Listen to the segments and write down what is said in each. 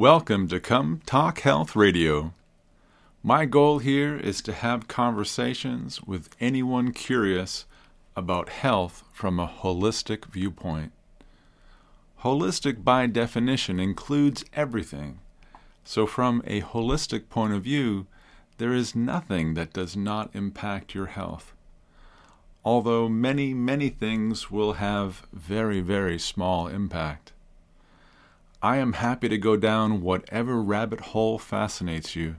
Welcome to Come Talk Health Radio. My goal here is to have conversations with anyone curious about health from a holistic viewpoint. Holistic, by definition, includes everything. So, from a holistic point of view, there is nothing that does not impact your health. Although many, many things will have very, very small impact. I am happy to go down whatever rabbit hole fascinates you,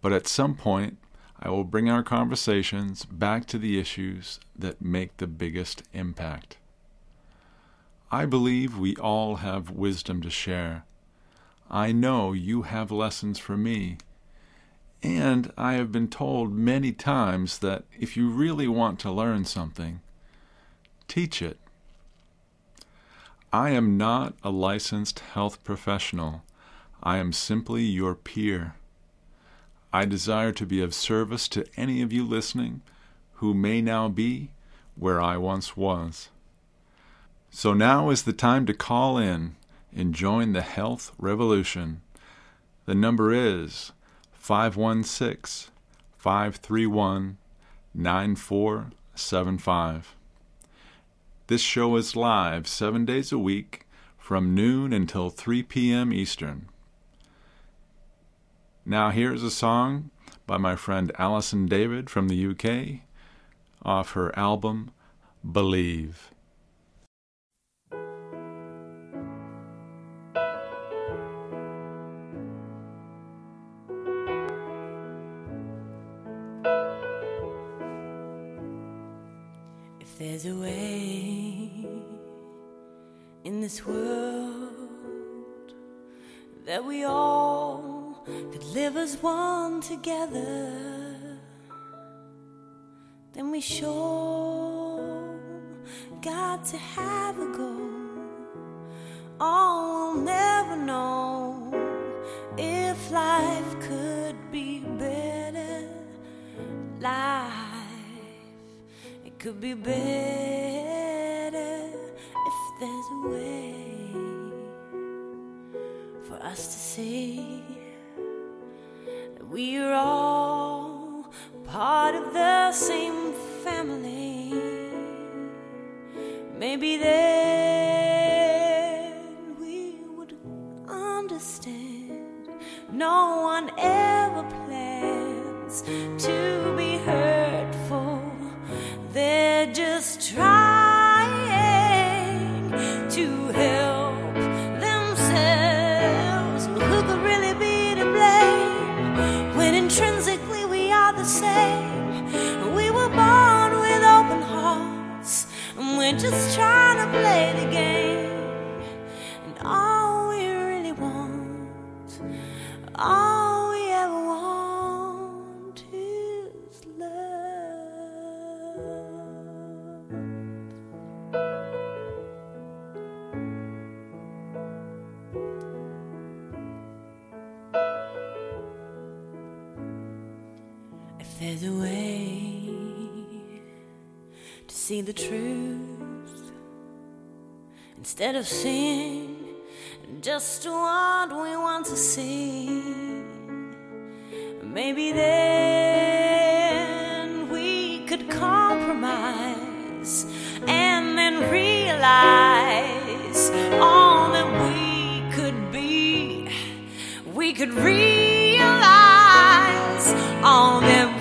but at some point I will bring our conversations back to the issues that make the biggest impact. I believe we all have wisdom to share. I know you have lessons for me. And I have been told many times that if you really want to learn something, teach it. I am not a licensed health professional. I am simply your peer. I desire to be of service to any of you listening who may now be where I once was. So now is the time to call in and join the health revolution. The number is 516 531 9475. This show is live seven days a week from noon until 3 p.m. Eastern. Now, here's a song by my friend Alison David from the UK off her album Believe. If there's a way this world that we all could live as one together, then we sure got to have a goal. Oh, we'll never know if life could be better. Life it could be better if there's a way us to see that we are all part of the same family. Maybe then we would understand no one ever plans to be hurtful. They're just trying intrinsically we are the same? We were born with open hearts, and we're just trying to play the game. And all we really want, all there's a way to see the truth instead of seeing just what we want to see, maybe then we could compromise and then realize all that we could be. We could realize all that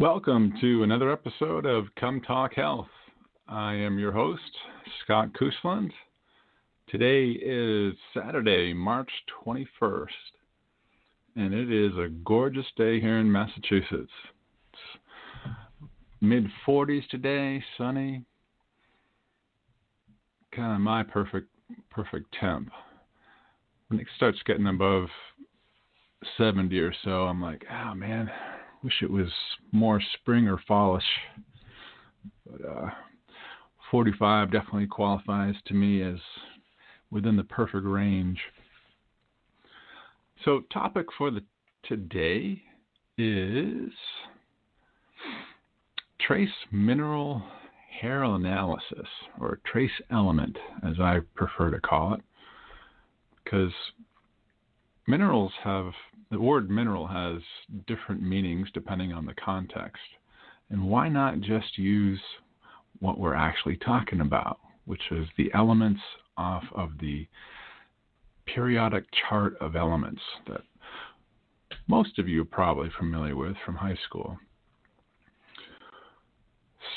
Welcome to another episode of Come Talk Health. I am your host, Scott Koosland. Today is Saturday, March 21st, and it is a gorgeous day here in Massachusetts. Mid 40s today, sunny. Kind of my perfect perfect temp. When it starts getting above 70 or so, I'm like, oh man, wish it was more spring or fallish. But uh, 45 definitely qualifies to me as within the perfect range. So, topic for the today is trace mineral hair analysis, or trace element, as I prefer to call it, because minerals have the word mineral has different meanings depending on the context. And why not just use what we're actually talking about, which is the elements off of the periodic chart of elements that most of you are probably familiar with from high school.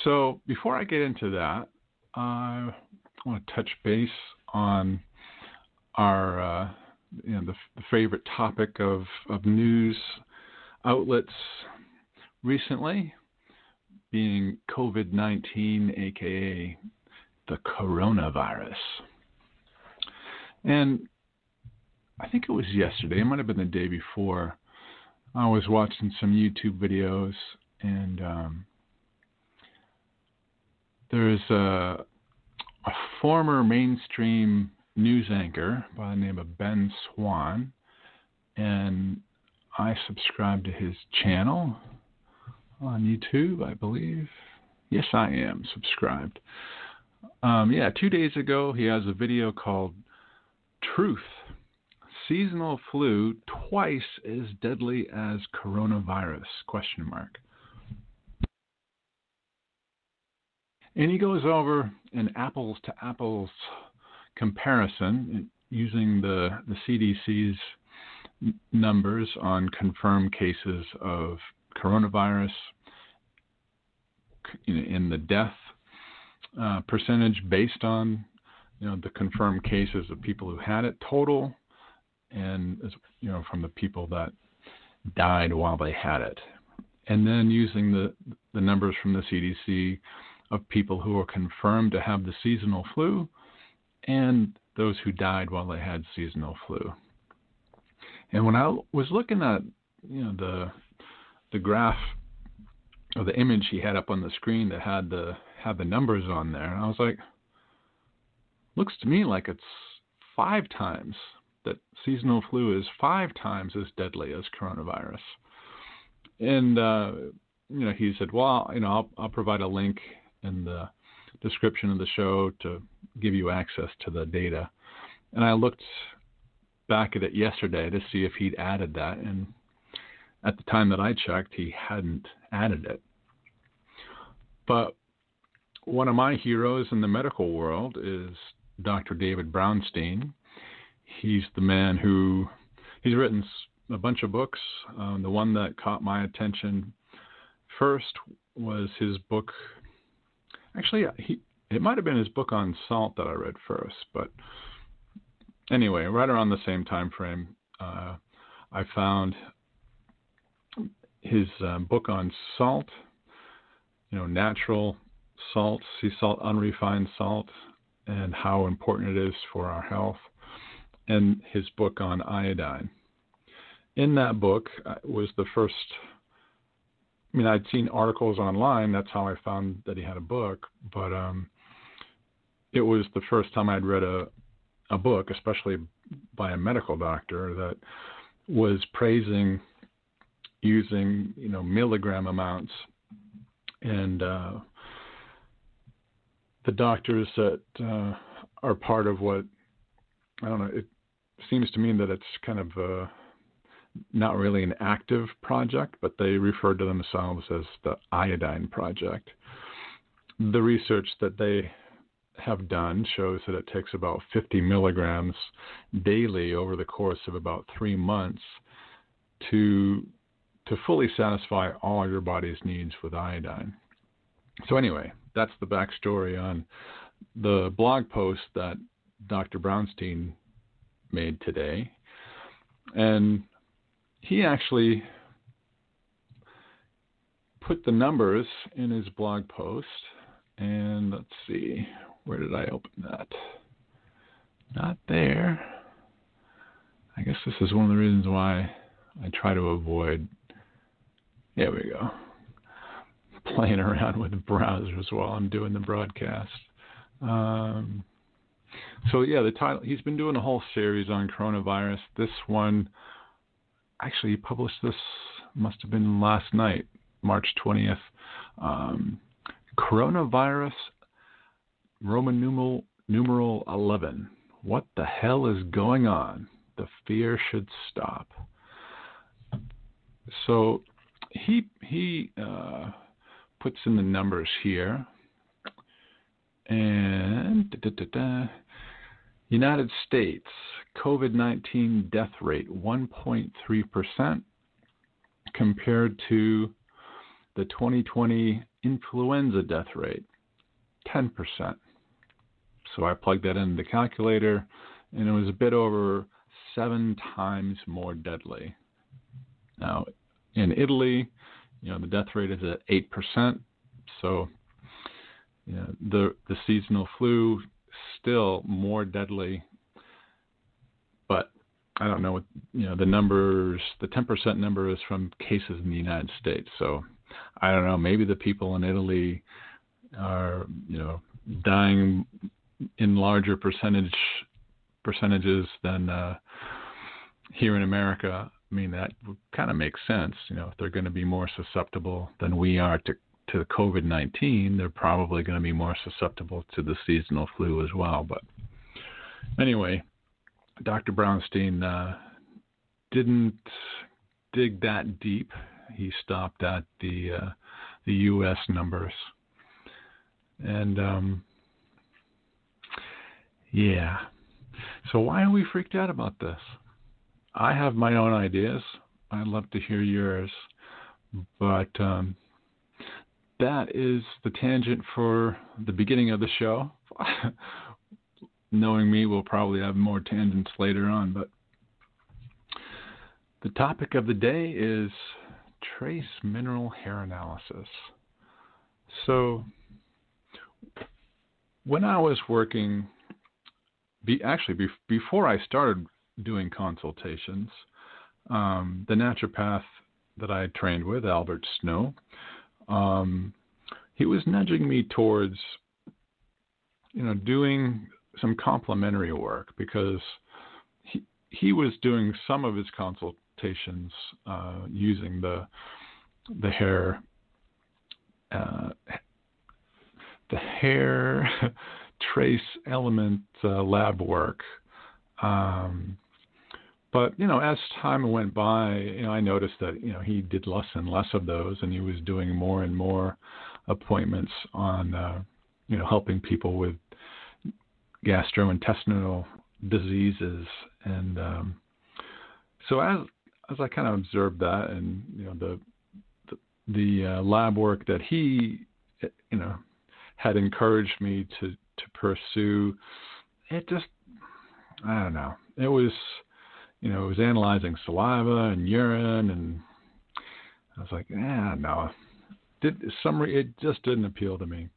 So, before I get into that, I want to touch base on our uh, you know, the, the favorite topic of, of news outlets recently being COVID 19, aka the coronavirus. And I think it was yesterday, it might have been the day before, I was watching some YouTube videos and um, there's a, a former mainstream news anchor by the name of Ben Swann, and I subscribe to his channel on YouTube, I believe. Yes, I am subscribed. Um, yeah, two days ago he has a video called "Truth: Seasonal Flu Twice as Deadly as Coronavirus?" Question mark. And he goes over an apples to apples comparison using the, the CDC's numbers on confirmed cases of coronavirus in, in the death uh, percentage based on you know the confirmed cases of people who had it total and you know from the people that died while they had it. And then using the the numbers from the CDC of people who were confirmed to have the seasonal flu and those who died while they had seasonal flu. And when I was looking at you know the the graph or the image he had up on the screen that had the had the numbers on there, I was like, looks to me like it's five times that seasonal flu is five times as deadly as coronavirus. And uh, you know, he said, well, you know, I'll, I'll provide a link in the description of the show to give you access to the data. And I looked back at it yesterday to see if he'd added that, and at the time that I checked, he hadn't added it. But one of my heroes in the medical world is Dr. David Brownstein. He's the man who he's written a bunch of books. Um, the one that caught my attention first was his book. Actually, he it might have been his book on salt that I read first, but anyway, right around the same time frame, uh, I found his um, book on salt, you know, natural salt, sea salt, unrefined salt, and how important it is for our health, and his book on iodine. In that book uh, was the first. I mean, I'd seen articles online. That's how I found that he had a book. But um, it was the first time I'd read a a book, especially by a medical doctor, that was praising using you know milligram amounts and uh, the doctors that uh, are part of what I don't know. It seems to me that it's kind of uh, not really an active project, but they refer to themselves as the iodine project. The research that they have done shows that it takes about 50 milligrams daily over the course of about three months to to fully satisfy all your body's needs with iodine. So anyway, that's the backstory on the blog post that Dr. Brownstein made today. And he actually put the numbers in his blog post. And let's see, where did I open that? Not there. I guess this is one of the reasons why I try to avoid. There we go playing around with browsers while I'm doing the broadcast. Um, so yeah, the title he's been doing a whole series on coronavirus. This one actually he published this must have been last night, March 20th. Um, coronavirus Roman numeral numeral 11. What the hell is going on? The fear should stop. So he he uh, puts in the numbers here. And da, da, da, United States, COVID 19 death rate 1.3% compared to the 2020 influenza death rate 10%. So I plugged that into the calculator and it was a bit over seven times more deadly. Now, in Italy, you know, the death rate is at eight percent. So, you know, the the seasonal flu still more deadly. But I don't know what you know the numbers. The ten percent number is from cases in the United States. So I don't know. Maybe the people in Italy are you know dying in larger percentage percentages than uh, here in America. I mean, that kind of makes sense. You know, if they're going to be more susceptible than we are to to COVID 19, they're probably going to be more susceptible to the seasonal flu as well. But anyway, Dr. Brownstein uh, didn't dig that deep. He stopped at the uh, the U.S. numbers, and um, yeah. So why are we freaked out about this? I have my own ideas. I'd love to hear yours, but um, that is the tangent for the beginning of the show. Knowing me, we'll probably have more tangents later on, but the topic of the day is trace mineral hair analysis. So, when I was working, be, actually be, before I started doing consultations. Um, the naturopath that I trained with, Albert Snow, um, he was nudging me towards, you know, doing some complementary work because he he was doing some of his consultations uh, using the the hair uh, the hair trace element uh, lab work. Um, but you know, as time went by, you know, I noticed that you know he did less and less of those, and he was doing more and more appointments on uh, you know helping people with gastrointestinal diseases, and um, so as as I kind of observed that, and you know the the, the uh, lab work that he you know had encouraged me to to pursue. It just I don't know. It was you know it was analyzing saliva and urine and I was like, yeah, no. Did some it just didn't appeal to me.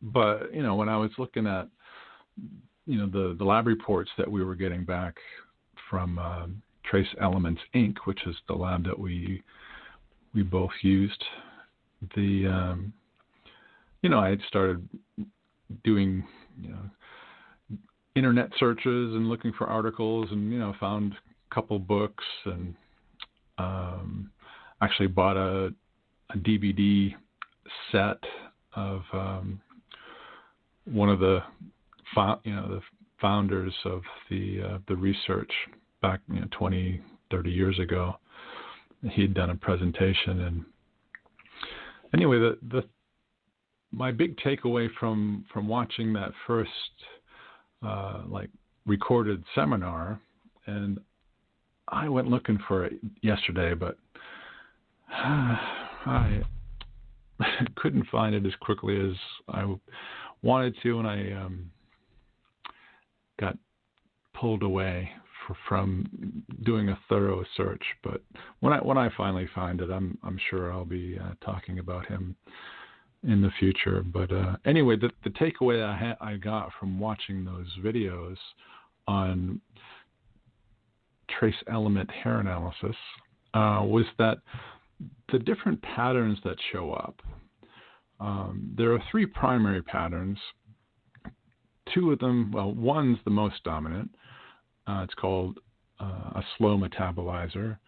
But you know when I was looking at you know the the lab reports that we were getting back from uh, Trace Elements Inc., which is the lab that we we both used. The um, you know I had started doing you know internet searches and looking for articles, and you know found a couple books and um, actually bought a, a DVD set of um, one of the you know the founders of the uh, the research back you know, 20 30 years ago. He'd done a presentation and anyway the the my big takeaway from from watching that first uh, like recorded seminar and I went looking for it yesterday but I couldn't find it as quickly as I wanted to and I um, got pulled away for, from doing a thorough search. But when I when I finally find it, I'm I'm sure I'll be uh, talking about him in the future. But uh, anyway, the the takeaway I ha- I got from watching those videos on trace element hair analysis uh, was that the different patterns that show up. Um, there are three primary patterns two of them, well, one's the most dominant. Uh, it's called uh, a slow metabolizer.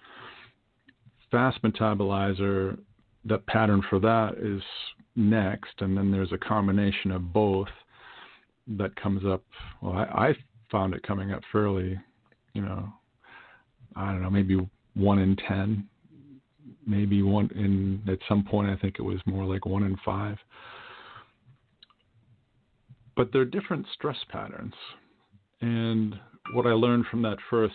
Fast metabolizer, the pattern for that is next, and then there's a combination of both that comes up. Well, I, I found it coming up fairly, you know, I don't know, maybe one in ten, maybe one in at some point I think it was more like one in five but they're different stress patterns. And what I learned from that first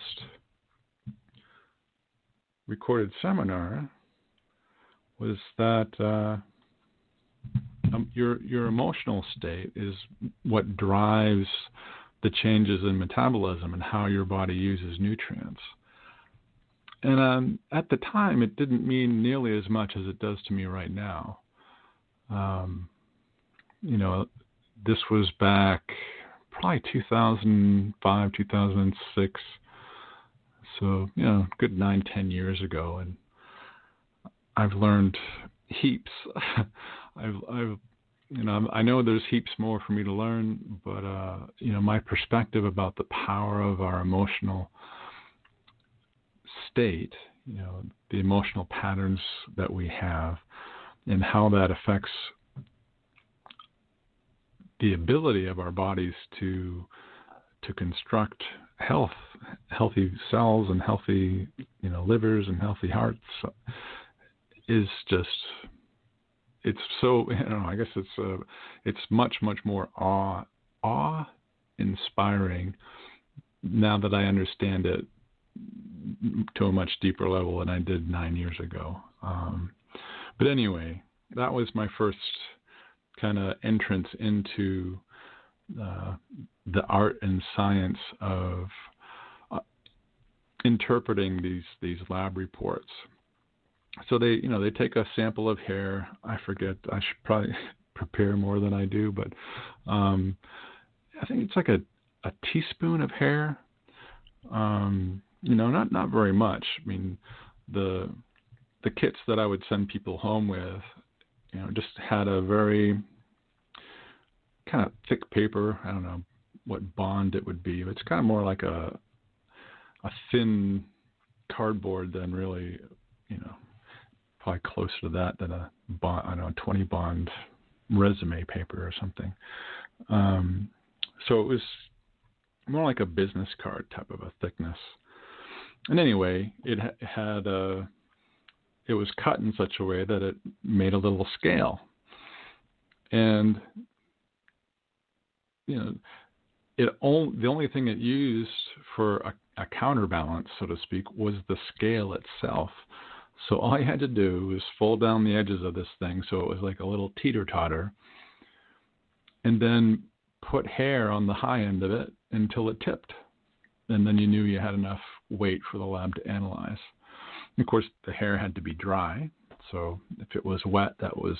recorded seminar was that uh, um, your your emotional state is what drives the changes in metabolism and how your body uses nutrients. And um, at the time, it didn't mean nearly as much as it does to me right now. Um, you know, this was back probably 2005, 2006. So, you know, good nine, ten years ago. And I've learned heaps. I've, I've, you know, I know there's heaps more for me to learn, but, uh, you know, my perspective about the power of our emotional state, you know, the emotional patterns that we have, and how that affects the ability of our bodies to to construct health, healthy cells and healthy you know livers and healthy hearts is just it's so I don't know I guess it's uh, it's much much more awe awe inspiring now that I understand it to a much deeper level than I did nine years ago. Um, but anyway, that was my first kind of entrance into uh, the art and science of uh, interpreting these these lab reports. So they, you know, they take a sample of hair. I forget. I should probably prepare more than I do, but um, I think it's like a a teaspoon of hair. Um, you know, not not very much. I mean, the the kits that I would send people home with you know, just had a very kind of thick paper. I don't know what bond it would be. It's kind of more like a a thin cardboard than really, you know, probably closer to that than a bond, I know, 20 bond resume paper or something. Um, so it was more like a business card type of a thickness. And anyway, it had a it was cut in such a way that it made a little scale. And you know, it only the only thing it used for a, a counterbalance, so to speak, was the scale itself. So all I had to do was fold down the edges of this thing so it was like a little teeter totter, and then put hair on the high end of it until it tipped. And then you knew you had enough weight for the lab to analyze. And of course, the hair had to be dry. So if it was wet, that was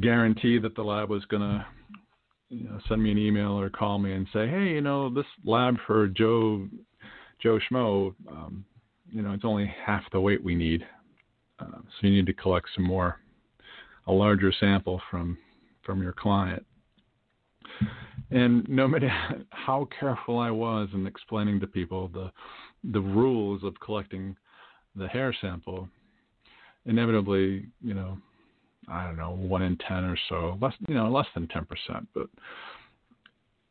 guarantee that the lab was going to you know, send me an email or call me and say, hey, you know, this lab for Joe Joe Schmo, um, you know, it's only half the weight we need. Uh, so you need to collect some more, a larger sample from from your client. And no matter how careful I was in explaining to people the the rules of collecting the hair sample, inevitably, you know, I don't know, one in ten or so, less, you know, less than ten percent, but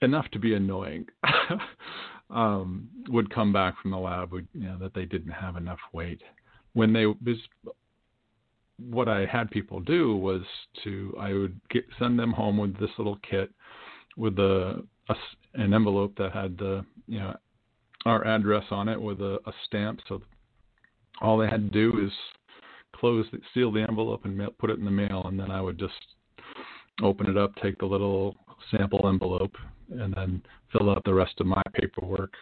enough to be annoying, um, would come back from the lab, would, you know, that they didn't have enough weight. When they was, what I had people do was to, I would get, send them home with this little kit with a, a an envelope that had the, you know, our address on it with a, a stamp. So all they had to do is close, the, seal the envelope, and mail, put it in the mail, and then I would just open it up, take the little sample envelope, and then fill out the rest of my paperwork,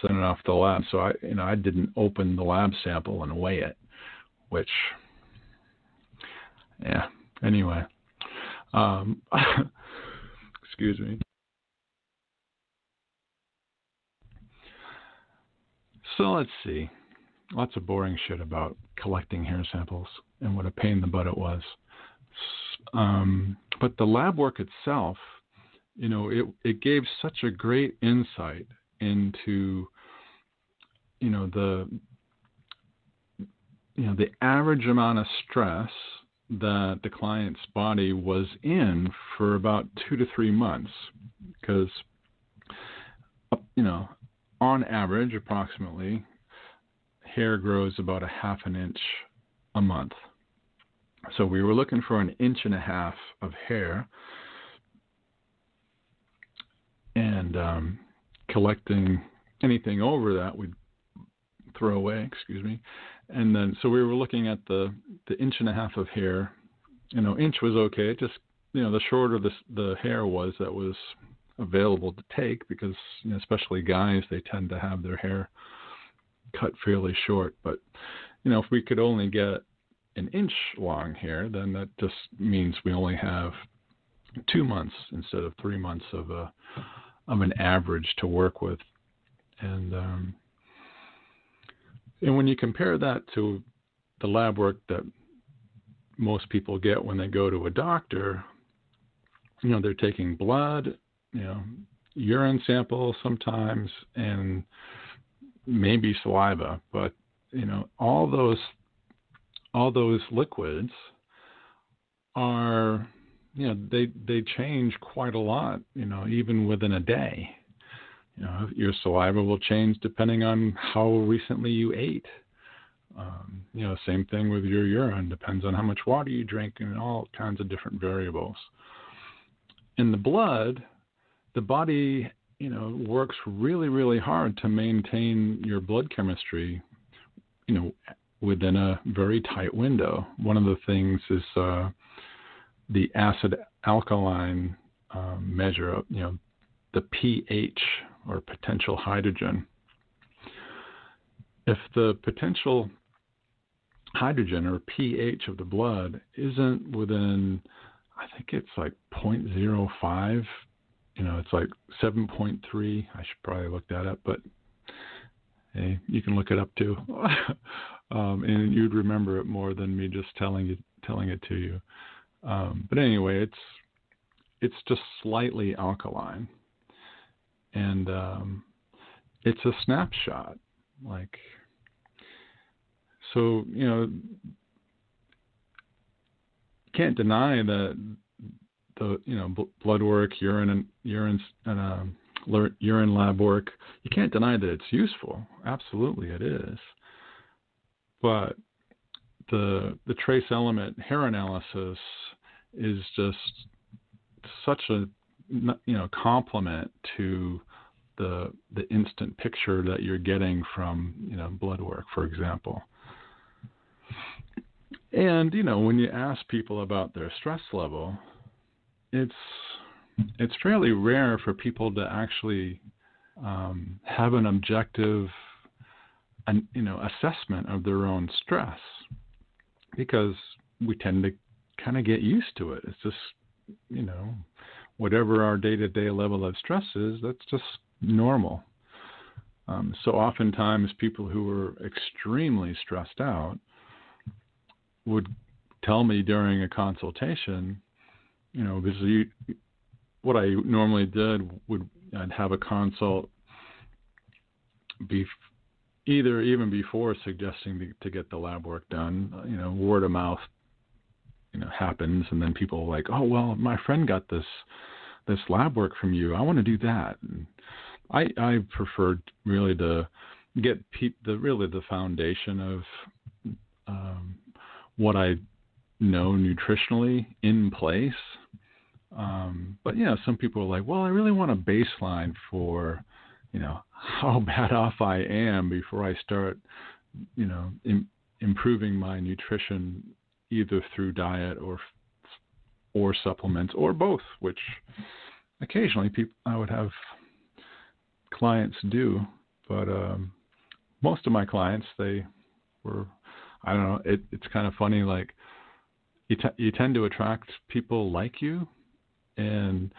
send it off to the lab. So I, you know, I didn't open the lab sample and weigh it, which, yeah. Anyway, um, excuse me. So let's see lots of boring shit about collecting hair samples and what a pain in the butt it was. Um, but the lab work itself, you know, it it gave such a great insight into, you know, the you know the average amount of stress that the client's body was in for about two to three months, because you know, on average, approximately hair grows about a half an inch a month. So we were looking for an inch and a half of hair and um, collecting anything over that we'd throw away, excuse me. And then so we were looking at the the inch and a half of hair. You know, inch was okay. It just you know, the shorter the the hair was that was available to take because you know, especially guys they tend to have their hair cut fairly short. But you know, if we could only get an inch long here, then that just means we only have two months instead of three months of a of an average to work with. And um, and when you compare that to the lab work that most people get when they go to a doctor, you know, they're taking blood, you know, urine samples sometimes, and maybe saliva, but you know all those all those liquids are you know they they change quite a lot you know even within a day. You know your saliva will change depending on how recently you ate. Um, you know same thing with your urine. Depends on how much water you drink and all kinds of different variables. In the blood the body you know, works really, really hard to maintain your blood chemistry, you know, within a very tight window. One of the things is uh, the acid alkaline um, measure, of, you know, the pH or potential hydrogen. If the potential hydrogen or pH of the blood isn't within, I think it's like 0.05 you know, it's like 7.3. I should probably look that up, but hey, you can look it up too. um, and you'd remember it more than me just telling you telling it to you. Um, but anyway, it's it's just slightly alkaline, and um, it's a snapshot. Like, so you know, can't deny that the you know blood work, urine and urine and uh, urine lab work, you can't deny that it's useful. Absolutely, it is. But the the trace element hair analysis is just such a you know complement to the the instant picture that you're getting from you know blood work, for example. And you know when you ask people about their stress level, it's it's fairly rare for people to actually um, have an objective, an, you know, assessment of their own stress, because we tend to kind of get used to it. It's just, you know, whatever our day-to-day level of stress is, that's just normal. Um, so oftentimes, people who are extremely stressed out would tell me during a consultation, you know, because you, what I normally did would I'd have a consult be either even before suggesting to, to, get the lab work done, you know, word of mouth, you know, happens, and then people like, oh well, my friend got this this lab work from you. I want to do that. And I I preferred really to get pe- the really the foundation of um, what I know nutritionally in place um, but yeah, some people are like, well, I really want a baseline for, you know, how bad off I am before I start, you know, Im- improving my nutrition either through diet or or supplements or both, which occasionally people I would have clients do, but um, most of my clients they were I don't know. It, it's kind of funny. Like you, t- you tend to attract people like you and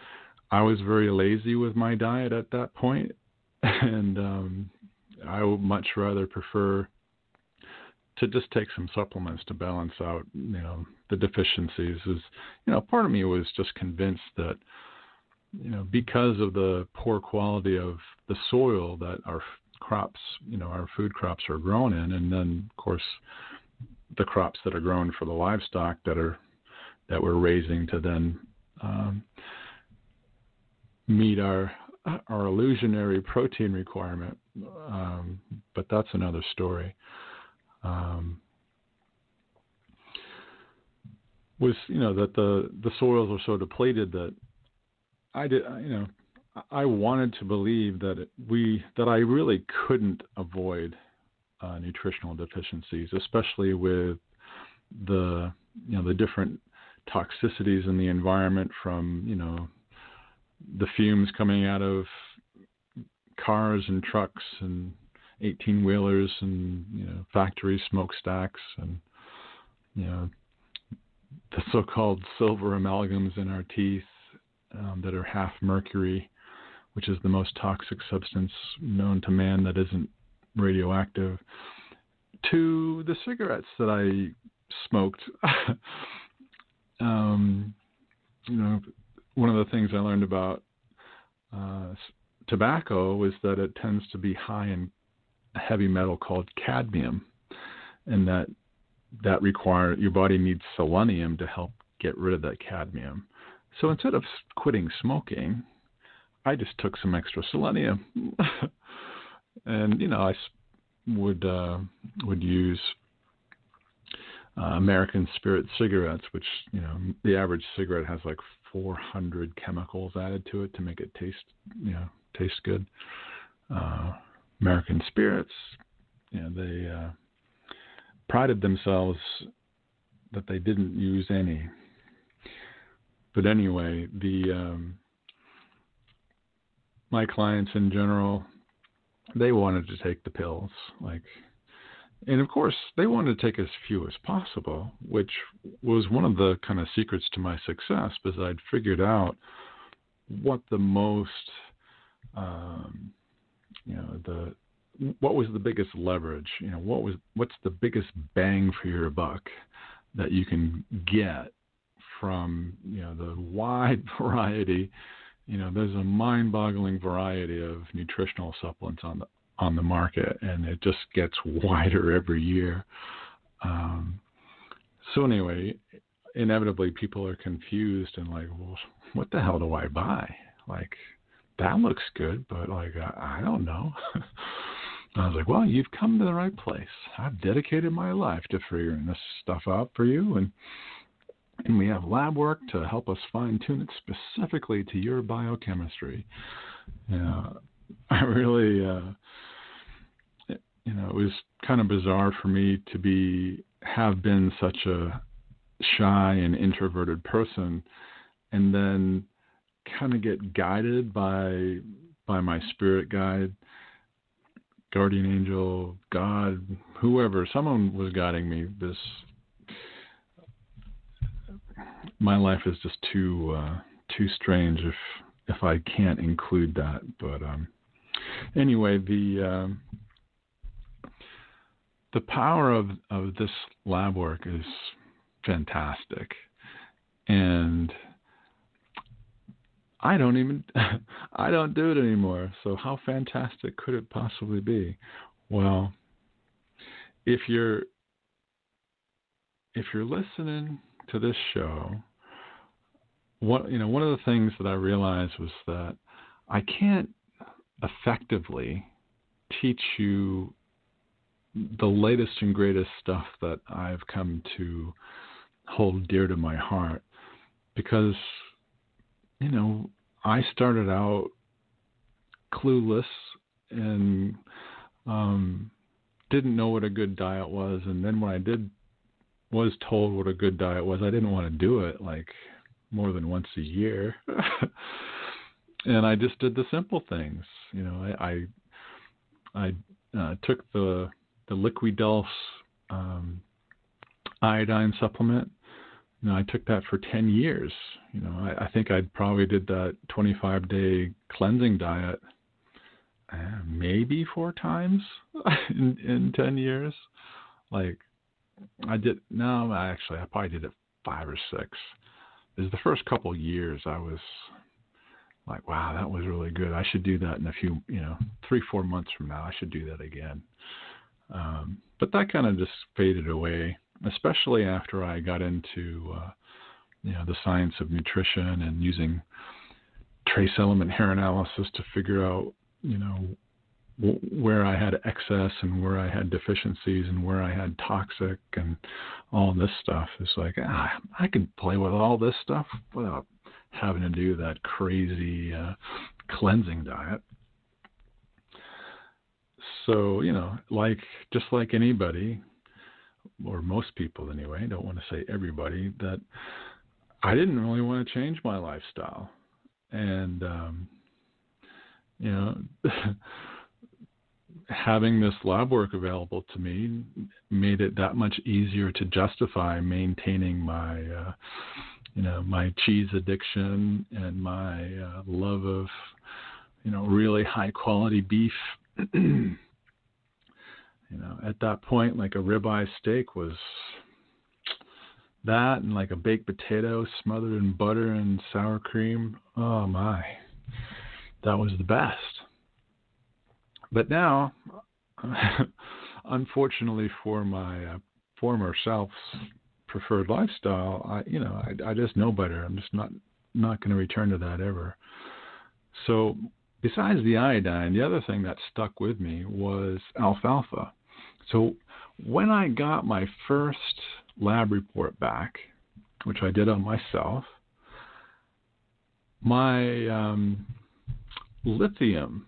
I was very lazy with my diet at that point, and um, I would much rather prefer to just take some supplements to balance out, you know, the deficiencies. Is you know, part of me was just convinced that, you know, because of the poor quality of the soil that our crops, you know, our food crops are grown in, and then of course the crops that are grown for the livestock that are that we're raising to then um, meet our our illusionary protein requirement, um, but that's another story. Um, was you know that the the soils are so depleted that I did you know I wanted to believe that it, we that I really couldn't avoid uh, nutritional deficiencies, especially with the you know the different toxicities in the environment from you know the fumes coming out of cars and trucks and 18 wheelers and you know factory smokestacks and you know the so-called silver amalgams in our teeth um, that are half mercury, which is the most toxic substance known to man that isn't radioactive, to the cigarettes that I smoked um, you know, one of the things I learned about uh, tobacco was that it tends to be high in heavy metal called cadmium, and that that require your body needs selenium to help get rid of that cadmium. So instead of quitting smoking, I just took some extra selenium, and you know I would uh, would use uh, American Spirit cigarettes, which you know the average cigarette has like 400 chemicals added to it to make it taste you know taste good. Uh, American Spirits, you know, they uh, prided themselves that they didn't use any. But anyway, the um, my clients in general, they wanted to take the pills. Like and of course, they wanted to take as few as possible, which was one of the kind of secrets to my success because I'd figured out what the most, um, you know, the what was the biggest leverage? You know, what was what's the biggest bang for your buck that you can get from you know the wide variety. You know, there's a mind-boggling variety of nutritional supplements on the on the market, and it just gets wider every year. Um, so anyway, inevitably people are confused and like, well, what the hell do I buy? Like, that looks good, but like, I, I don't know. I was like, well, you've come to the right place. I've dedicated my life to figuring this stuff out for you, and and we have lab work to help us fine tune it specifically to your biochemistry. Yeah, I really. Uh, you know, it was kind of bizarre for me to be have been such a shy and introverted person and then kind of get guided by by my spirit guide, guardian angel, God, whoever, someone was guiding me. This my life is just too uh, too strange if if I can't include that. But um, anyway, the um, the power of of this lab work is fantastic, and I don't even I don't do it anymore. So how fantastic could it possibly be? Well, if you're if you're listening to this show, what you know, one of the things that I realized was that I can't effectively teach you the latest and greatest stuff that I've come to hold dear to my heart because you know, I started out clueless and um, didn't know what a good diet was. And then when I did, was told what a good diet was, I didn't want to do it like more than once a year. and I just did the simple things. You know, I I, I uh, took the the Liquidulse um, iodine supplement you know, I took that for 10 years. You know, I, I think I probably did that 25 day cleansing diet uh, maybe four times in, in 10 years. Like, I did, no, actually, I probably did it five or six. Is the first couple years I was like, wow, that was really good. I should do that in a few, you know, three, four months from now. I should do that again. Um, but that kind of just faded away especially after I got into uh, you know the science of nutrition and using trace element hair analysis to figure out you know where I had excess and where I had deficiencies and where I had toxic and all this stuff. It's like ah, I can play with all this stuff without having to do that crazy uh, cleansing diet. So you know, like just like anybody, or most people anyway, don't want to say everybody, that I didn't really want to change my lifestyle. And, um, you know, having this lab work available to me made it that much easier to justify maintaining my, uh, you know, my cheese addiction and my uh, love of, you know, really high quality beef. You know, at that point, like a ribeye steak was that, and like a baked potato smothered in butter and sour cream. Oh my, that was the best. But now, unfortunately for my uh, former self's preferred lifestyle, I you know I, I just know better. I'm just not not going to return to that ever. So besides the iodine, the other thing that stuck with me was alfalfa. So when I got my first lab report back, which I did on myself, my um, lithium,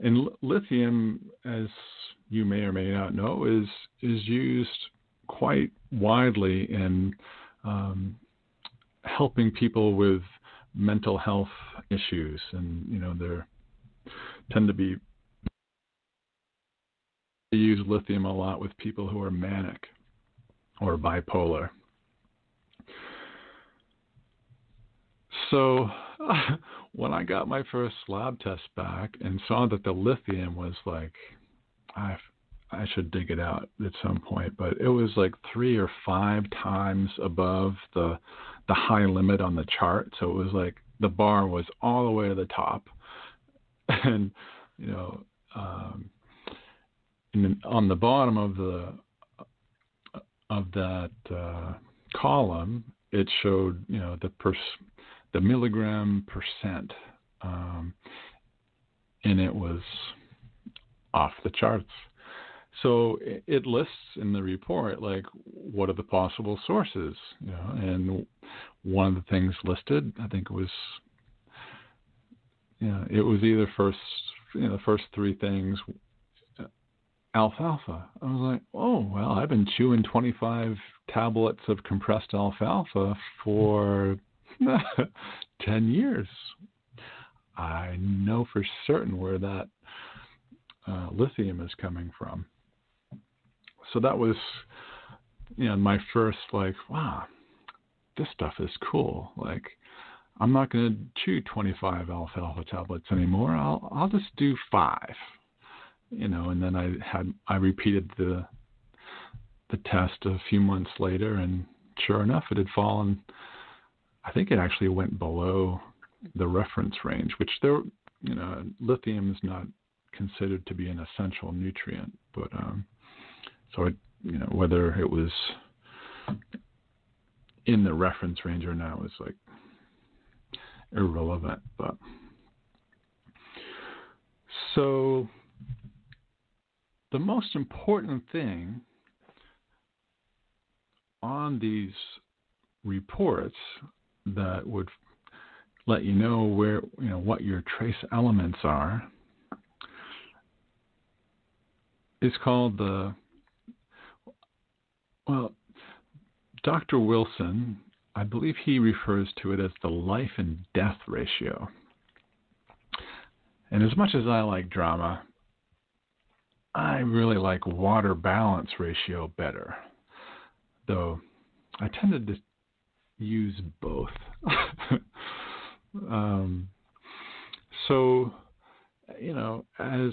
and lithium, as you may or may not know, is is used quite widely in um, helping people with mental health issues, and you know there tend to be use lithium a lot with people who are manic or bipolar. So when I got my first lab test back and saw that the lithium was like, I I should dig it out at some point, but it was like three or five times above the the high limit on the chart. So it was like the bar was all the way to the top, and you know um, on the bottom of the of that uh, column, it showed you know the per, the milligram percent, um, and it was off the charts. So it lists in the report like what are the possible sources, you know, and one of the things listed, I think it was, you know, it was either first, you know, the first three things alfalfa. I was like, oh, well, I've been chewing 25 tablets of compressed alfalfa for 10 years. I know for certain where that uh, lithium is coming from. So that was, you know, my first like, wow, this stuff is cool. Like, I'm not going to chew 25 alfalfa tablets anymore. I'll I'll just do five, you know. And then I had I repeated the the test a few months later, and sure enough, it had fallen. I think it actually went below the reference range, which there, you know, lithium is not considered to be an essential nutrient, but um, so it, you know, whether it was in the reference range or not was like irrelevant. But so the most important thing on these reports that would let you know where you know what your trace elements are is called the well Dr. Wilson I believe he refers to it as the life and death ratio. And as much as I like drama, I really like water balance ratio better. Though I tended to use both. um, so, you know, as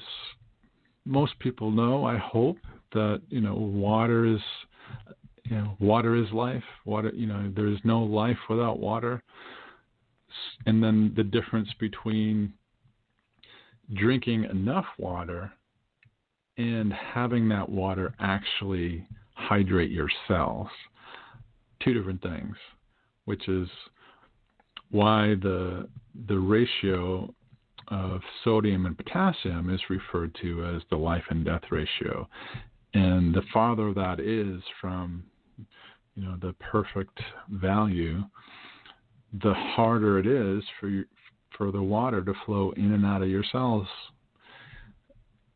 most people know, I hope that, you know, water is you know, water is life. Water, you know, there is no life without water. And then the difference between drinking enough water and having that water actually hydrate your cells. Two different things, which is why the the ratio of sodium and potassium is referred to as the life and death ratio. And the farther that is from you know the perfect value, the harder it is for you, for the water to flow in and out of your cells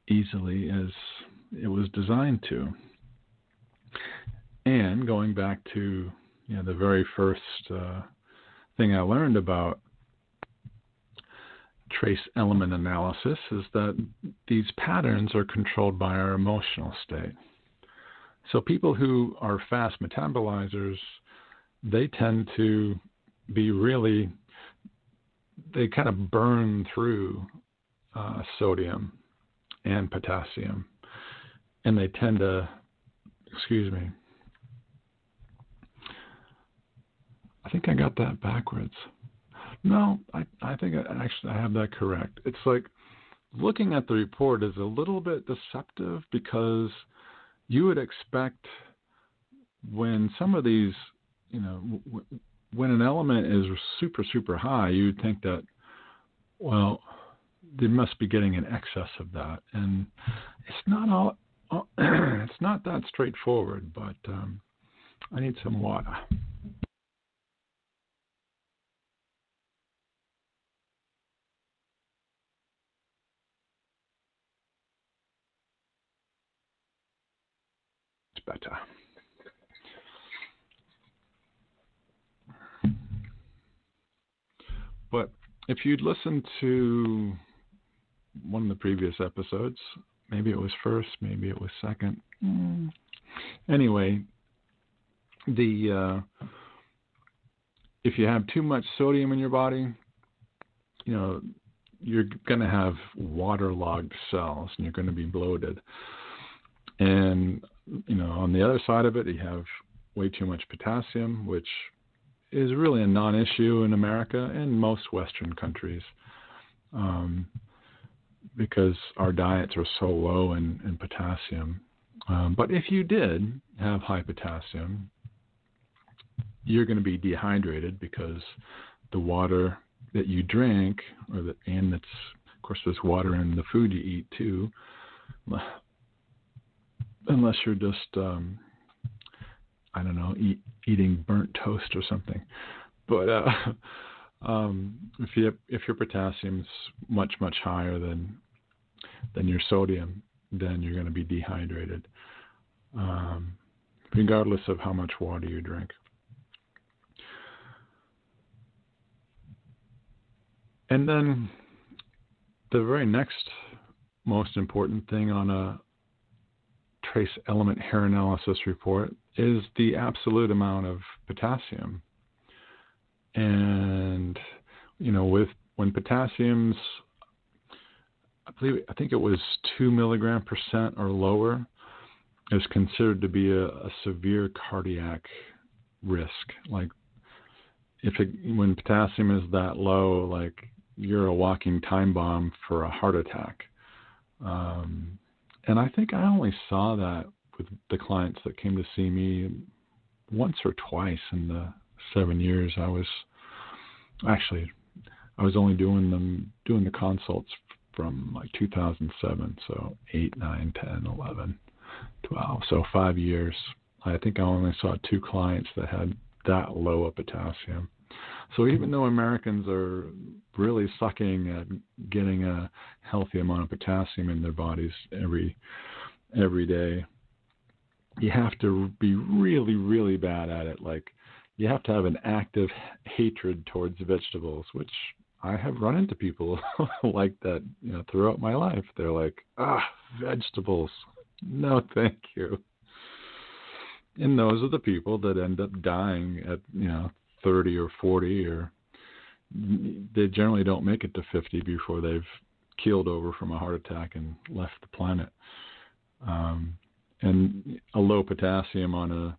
easily as it was designed to. And going back to you know the very first uh, thing I learned about trace element analysis is that these patterns are controlled by our emotional state. So people who are fast metabolizers, they tend to be really, they kind of burn through uh, sodium and potassium, and they tend to, excuse me. I think I got that backwards. No, I, I think I actually I have that correct. It's like looking at the report is a little bit deceptive because you would expect when some of these, you know, w- when an element is super, super high, you would think that, well, they must be getting in excess of that. And it's not all, it's not that straightforward, but um, I need some water. It's better. But if you'd listened to one of the previous episodes, maybe it was first, maybe it was second. Mm. Anyway, the uh, if you have too much sodium in your body, you know you're going to have waterlogged cells and you're going to be bloated. And you know, on the other side of it, you have way too much potassium, which is really a non-issue in America and most Western countries, um, because our diets are so low in, in potassium. Um, but if you did have high potassium, you're going to be dehydrated because the water that you drink, or the, and of course there's water in the food you eat too unless you're just um, I don't know eat, eating burnt toast or something. But uh, um, if you if your potassium's much much higher than than your sodium, then you're going to be dehydrated, um, regardless of how much water you drink. And then the very next most important thing on a trace element hair analysis report is the absolute amount of potassium. And you know, with when potassium's I believe I think it was two milligram percent or lower is considered to be a, a severe cardiac risk. Like if it, when potassium is that low, like you're a walking time bomb for a heart attack. Um, and I think I only saw that with the clients that came to see me once or twice in the seven years I was actually I was only doing them doing the consults from like 2007 so 8 9 10 11 12 so 5 years. I think I only saw two clients that had that low of potassium. So even though Americans are really sucking at getting a healthy amount of potassium in their bodies every every day, you have to be really, really bad at it. Like you have to have an active hatred towards vegetables, which I have run into people like that, you know, throughout my life. They're like, ah, vegetables. No, thank you. And those are the people that end up dying at, you know, 30 or 40 or they generally don't make it to 50 before they've keeled over from a heart attack and left the planet. Um, and a low potassium on a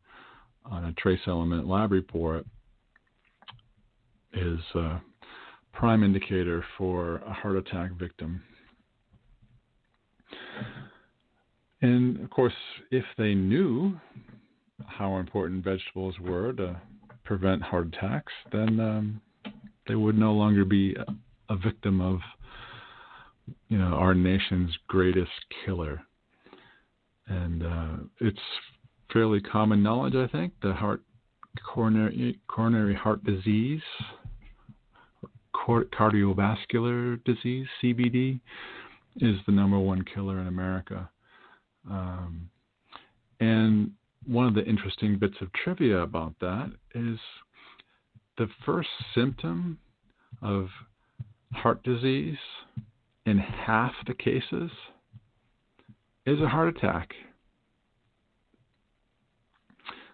on a trace element lab report is a prime indicator for a heart attack victim. And of course, if they knew how important vegetables were to prevent heart attacks, then um, they would no longer be a, a victim of, you know, our nation's greatest killer. And uh, it's fairly common knowledge, I think, the heart coronary coronary heart disease, cardiovascular disease (CVD), is the number one killer in America. Um, and one of the interesting bits of trivia about that is the first symptom of heart disease in half the cases is a heart attack.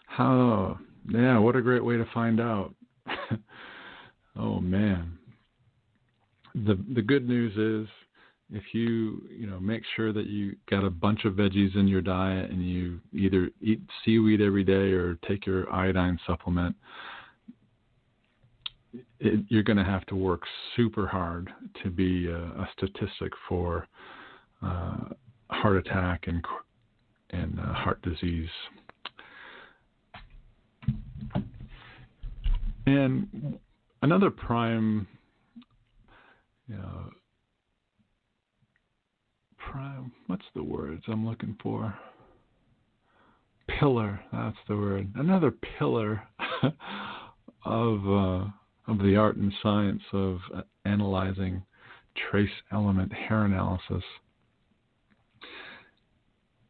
How, yeah, what a great way to find out. oh man. The the good news is if you you know make sure that you got a bunch of veggies in your diet and you either eat seaweed every day or take your iodine supplement it, you're going to have to work super hard to be a, a statistic for uh, heart attack and and uh, heart disease. And another prime you know, prime. What's the words I'm looking for? Pillar. That's the word. Another pillar of uh, of the art and science of analyzing trace element hair analysis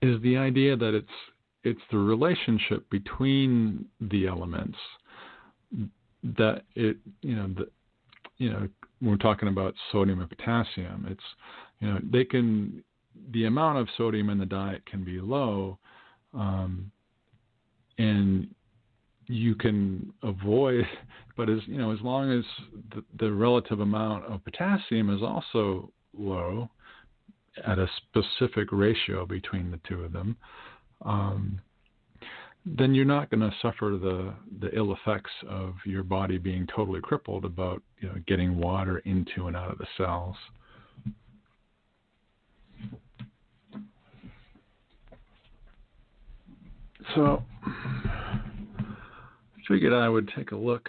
is the idea that it's it's the relationship between the elements that it you know the you know when we're talking about sodium and potassium it's you know they can the amount of sodium in the diet can be low, um, and you can avoid. But as you know, as long as the, the relative amount of potassium is also low, at a specific ratio between the two of them, um, then you're not going to suffer the the ill effects of your body being totally crippled about you know getting water into and out of the cells. So, figured I would take a look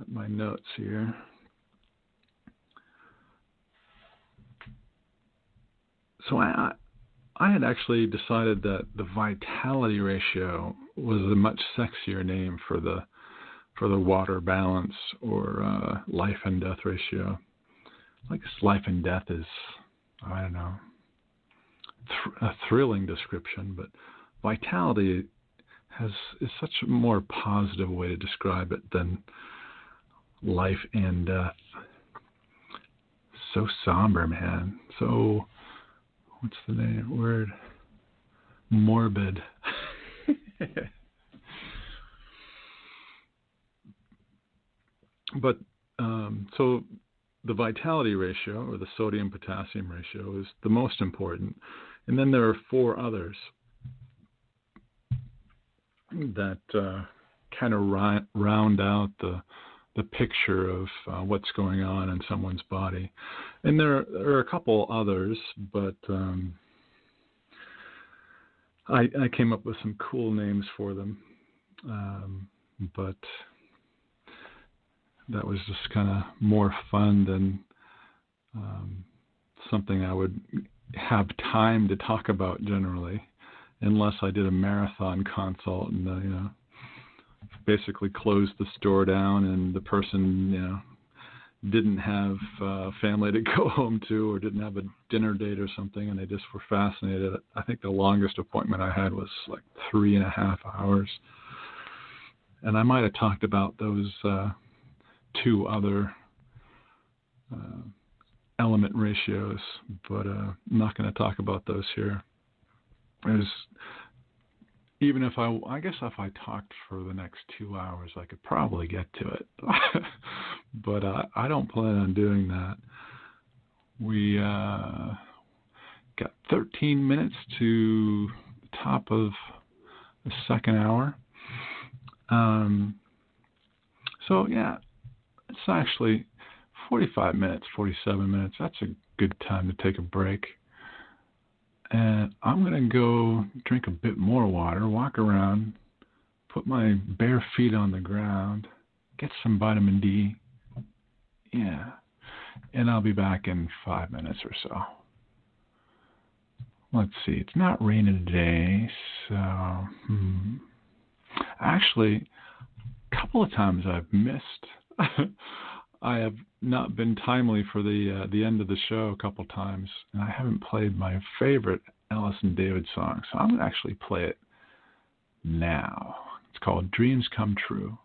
at my notes here. So I, I had actually decided that the vitality ratio was a much sexier name for the for the water balance or uh, life and death ratio. I guess life and death is I don't know th- a thrilling description, but vitality has is such a more positive way to describe it than life and death. So somber, man. So, what's the name word? Morbid. but um, so the vitality ratio or the sodium potassium ratio is the most important. And then there are four others that uh, kind of round out the the picture of uh, what's going on in someone's body. And there, there are a couple others, but um, I, I, came up with some cool names for them. Um, but that was just kind of more fun than um, something I would have time to talk about generally, unless I did a marathon consult and uh, you know basically closed the store down and the person you know didn't have uh, family to go home to or didn't have a dinner date or something and they just were fascinated. I think the longest appointment I had was like three and a half hours. And I might have talked about those uh, two other uh, element ratios, but uh, I'm not going to talk about those here. There's, even if I, I guess if I talked for the next two hours, I could probably get to it, but uh, I don't plan on doing that. We uh, got 13 minutes to the top of the second hour. Um, so yeah, it's actually 45 minutes, 47 minutes. That's a good time to take a break. And I'm going to go drink a bit more water, walk around, put my bare feet on the ground, get some vitamin D. Yeah. And I'll be back in five minutes or so. Let's see. It's not raining today, so. Hmm. Actually, a couple of times I've missed I have not been timely for the uh, the end of the show a couple times, and I haven't played my favorite Alison David song, so I'm gonna actually play it now. It's called "Dreams Come True."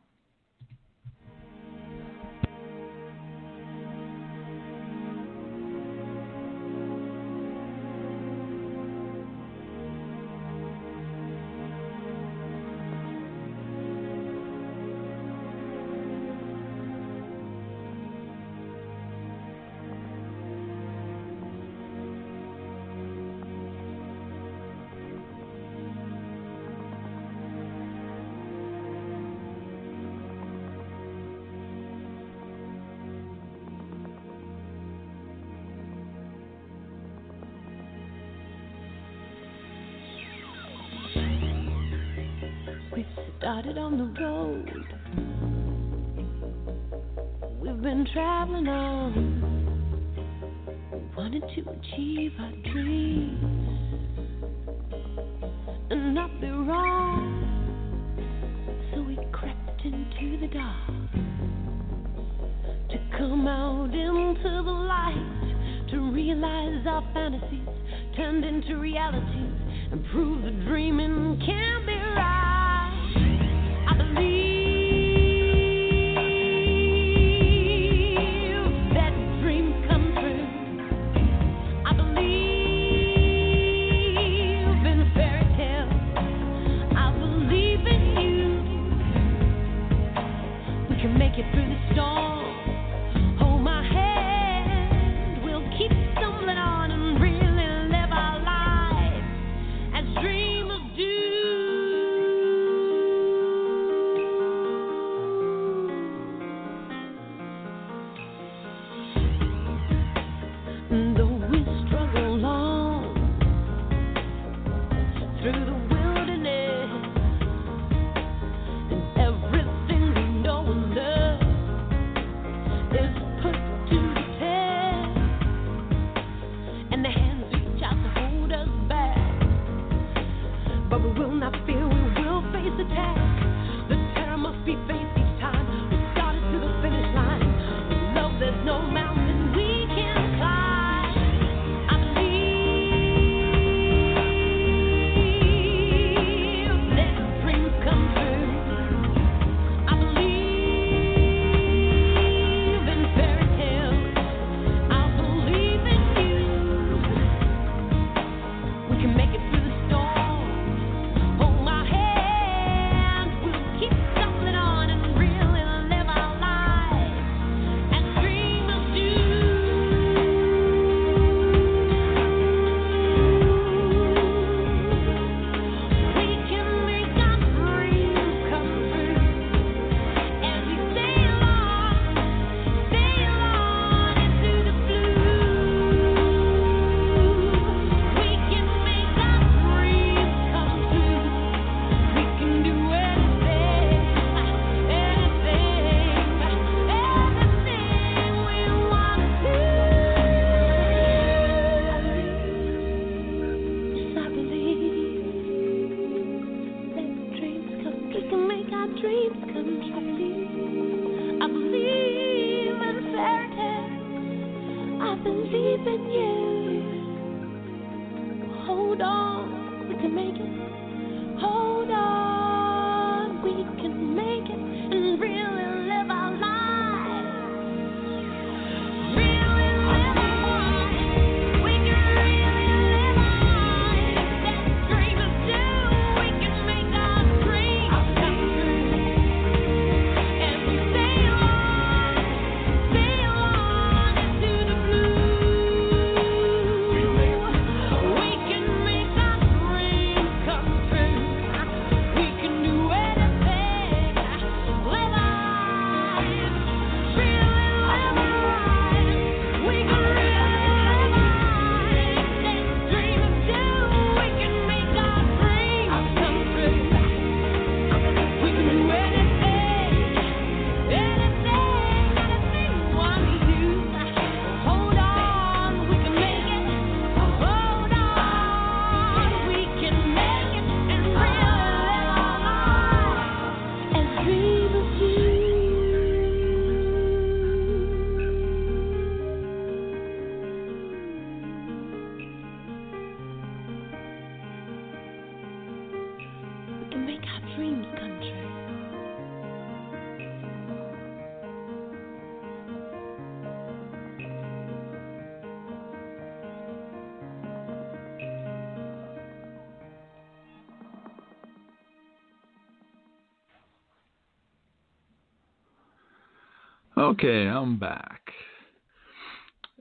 Okay, I'm back.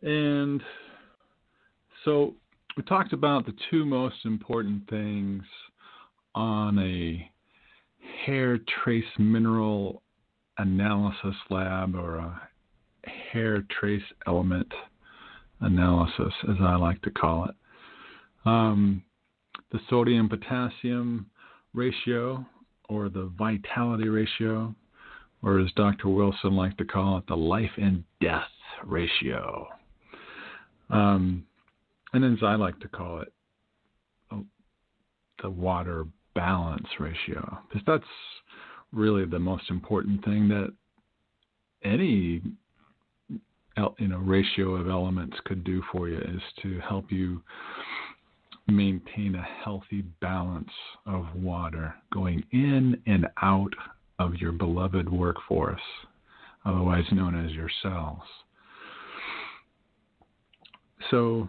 And so we talked about the two most important things on a hair trace mineral analysis lab or a hair trace element analysis, as I like to call it. Um, the sodium potassium ratio or the vitality ratio, or as Dr. Wilson liked to call it, the life and death ratio. Um, and as I like to call it, oh, the water balance ratio, because that's really the most important thing that any you know ratio of elements could do for you is to help you maintain a healthy balance of water going in and out of your beloved workforce, otherwise known as your cells. So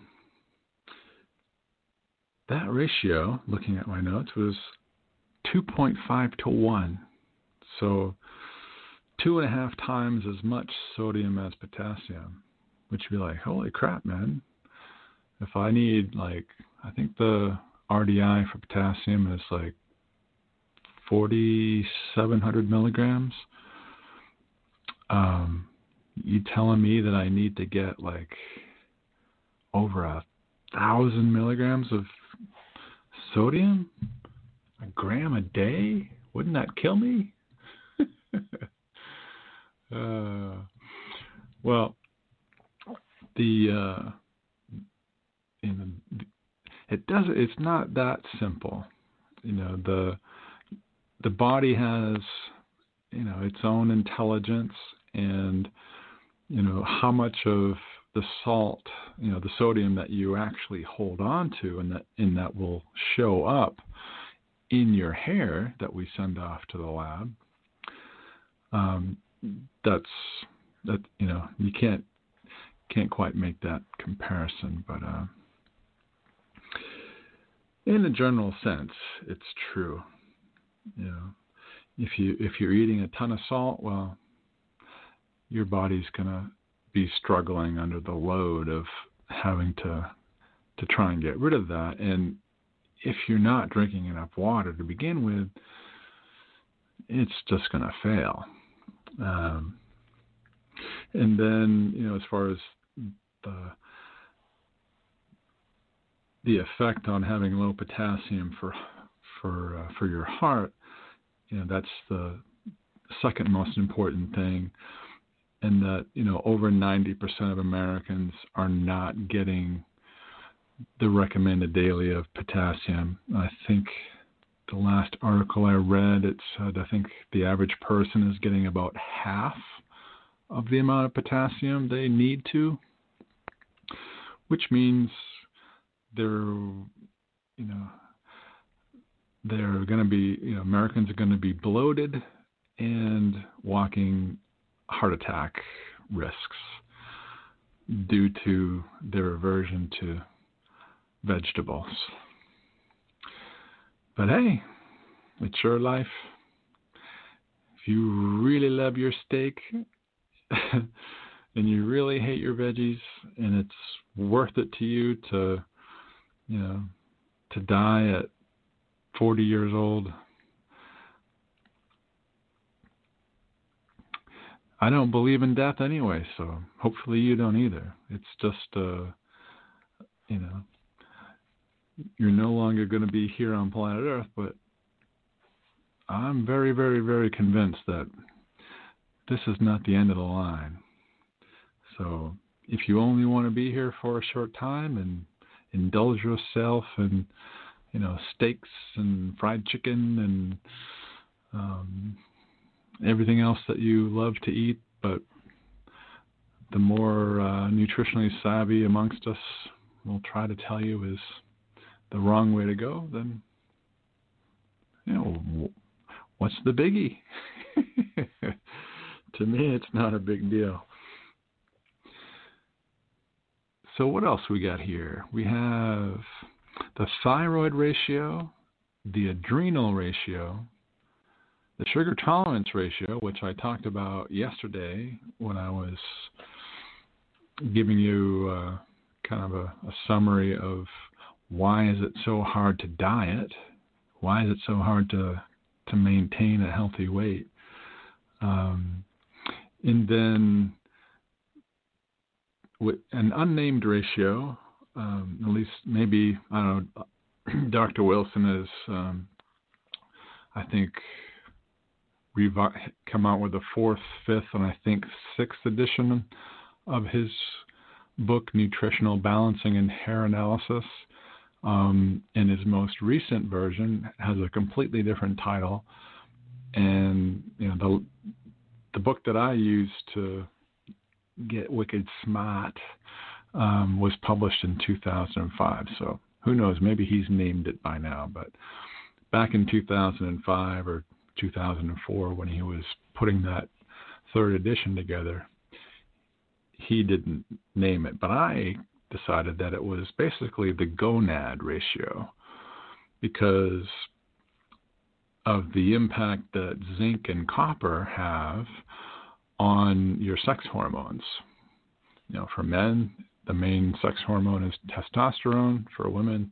that ratio, looking at my notes, was 2.5 to 1. So two and a half times as much sodium as potassium, which would be like, holy crap, man. If I need, like, I think the RDI for potassium is like 4,700 milligrams. Um, you telling me that I need to get like over a thousand milligrams of sodium? A gram a day? Wouldn't that kill me? uh, well, the uh, in the, it doesn't. it's not that simple. You know the the body has you know its own intelligence and you know how much of the salt you know the sodium that you actually hold on to and that and that will show up in your hair that we send off to the lab um, that's that you know you can't can't quite make that comparison but uh, in a general sense it's true you know if you if you're eating a ton of salt well your body's going to be struggling under the load of having to to try and get rid of that. And if you're not drinking enough water to begin with it's just going to fail. Um, and then you know as far as the the effect on having low potassium for for uh, for your heart you know that's the second most important thing and that you know over 90% of Americans are not getting the recommended daily of potassium. I think the last article I read it said I think the average person is getting about half of the amount of potassium they need to. which means they're, you know, they're going to be, you know, Americans are going to be bloated and walking heart attack risks due to their aversion to vegetables. But hey, it's your life. If you really love your steak and you really hate your veggies and it's worth it to you to you know to die at 40 years old I don't believe in death anyway, so hopefully you don't either. It's just uh you know you're no longer going to be here on planet Earth, but I'm very, very, very convinced that this is not the end of the line. So if you only want to be here for a short time and indulge yourself in, you know, steaks and fried chicken and um, everything else that you love to eat, but the more uh, nutritionally savvy amongst us will try to tell you is the wrong way to go, then you know what's the biggie? to me, it's not a big deal. So what else we got here? We have the thyroid ratio, the adrenal ratio, the sugar tolerance ratio, which I talked about yesterday when I was giving you uh, kind of a, a summary of why is it so hard to diet? Why is it so hard to to maintain a healthy weight? Um, and then an unnamed ratio, um, at least maybe I don't know. Dr. Wilson has, um, I think, revi- come out with a fourth, fifth, and I think sixth edition of his book, Nutritional Balancing and Hair Analysis. Um, and his most recent version has a completely different title. And you know the the book that I used to get wicked smart um, was published in 2005. So who knows? Maybe he's named it by now. But back in 2005 or 2004, when he was putting that third edition together, he didn't name it. But I decided that it was basically the gonad ratio because of the impact that zinc and copper have on your sex hormones. You know, for men, the main sex hormone is testosterone. For women,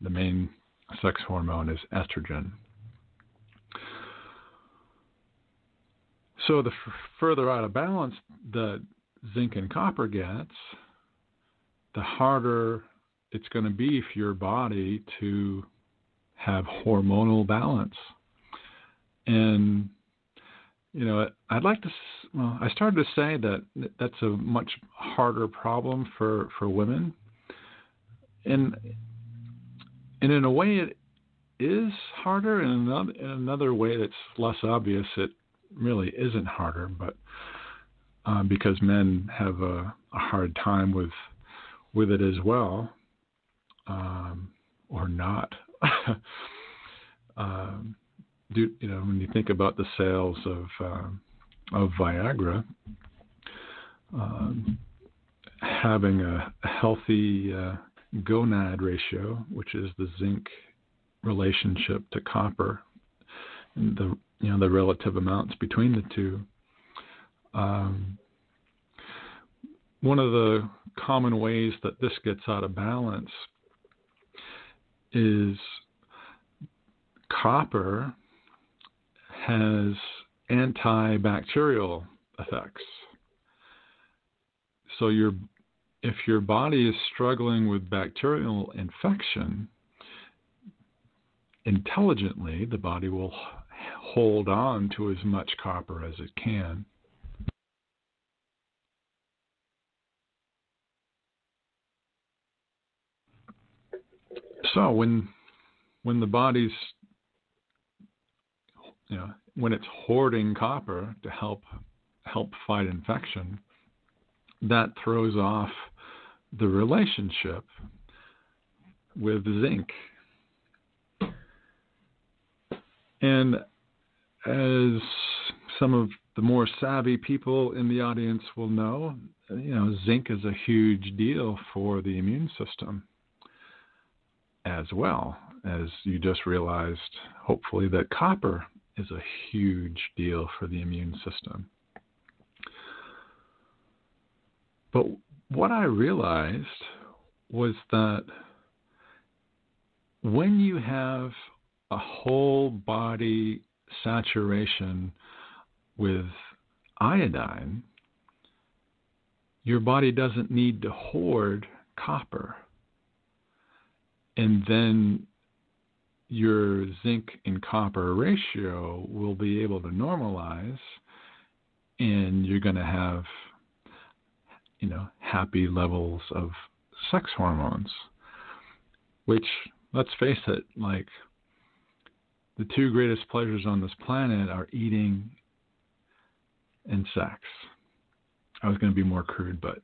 the main sex hormone is estrogen. So the f- further out of balance the zinc and copper gets, the harder it's going to be for your body to have hormonal balance. And you know, I'd like to. Well, I started to say that that's a much harder problem for for women, and and in a way it is harder. In another in another way that's less obvious, it really isn't harder. But uh, because men have a, a hard time with with it as well, um, or not. um, do you know when you think about the sales of um, of Viagra, um, having a, a healthy uh, gonad ratio, which is the zinc relationship to copper, and the you know the relative amounts between the two. Um, one of the common ways that this gets out of balance is copper has antibacterial effects. So your if your body is struggling with bacterial infection, intelligently the body will hold on to as much copper as it can. So when when the body's you know when it's hoarding copper to help help fight infection, that throws off the relationship with zinc. And as some of the more savvy people in the audience will know, you know, zinc is a huge deal for the immune system as well as you just realized, hopefully, that copper is a huge deal for the immune system. But what I realized was that when you have a whole body saturation with iodine, your body doesn't need to hoard copper. And then your zinc and copper ratio will be able to normalize and you're going to have you know happy levels of sex hormones which let's face it like the two greatest pleasures on this planet are eating and sex. I was going to be more crude but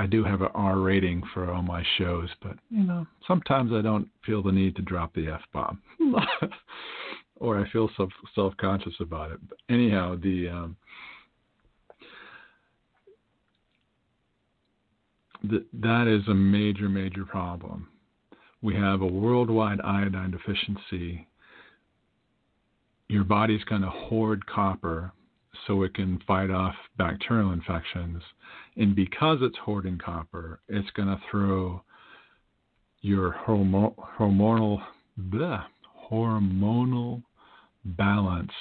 I do have an R rating for all my shows, but you know, sometimes I don't feel the need to drop the F bomb, or I feel self conscious about it. But anyhow, the um, the, that is a major major problem. We have a worldwide iodine deficiency. Your body's going to hoard copper so it can fight off bacterial infections. And because it's hoarding copper, it's going to throw your hormo- hormonal bleh, hormonal balance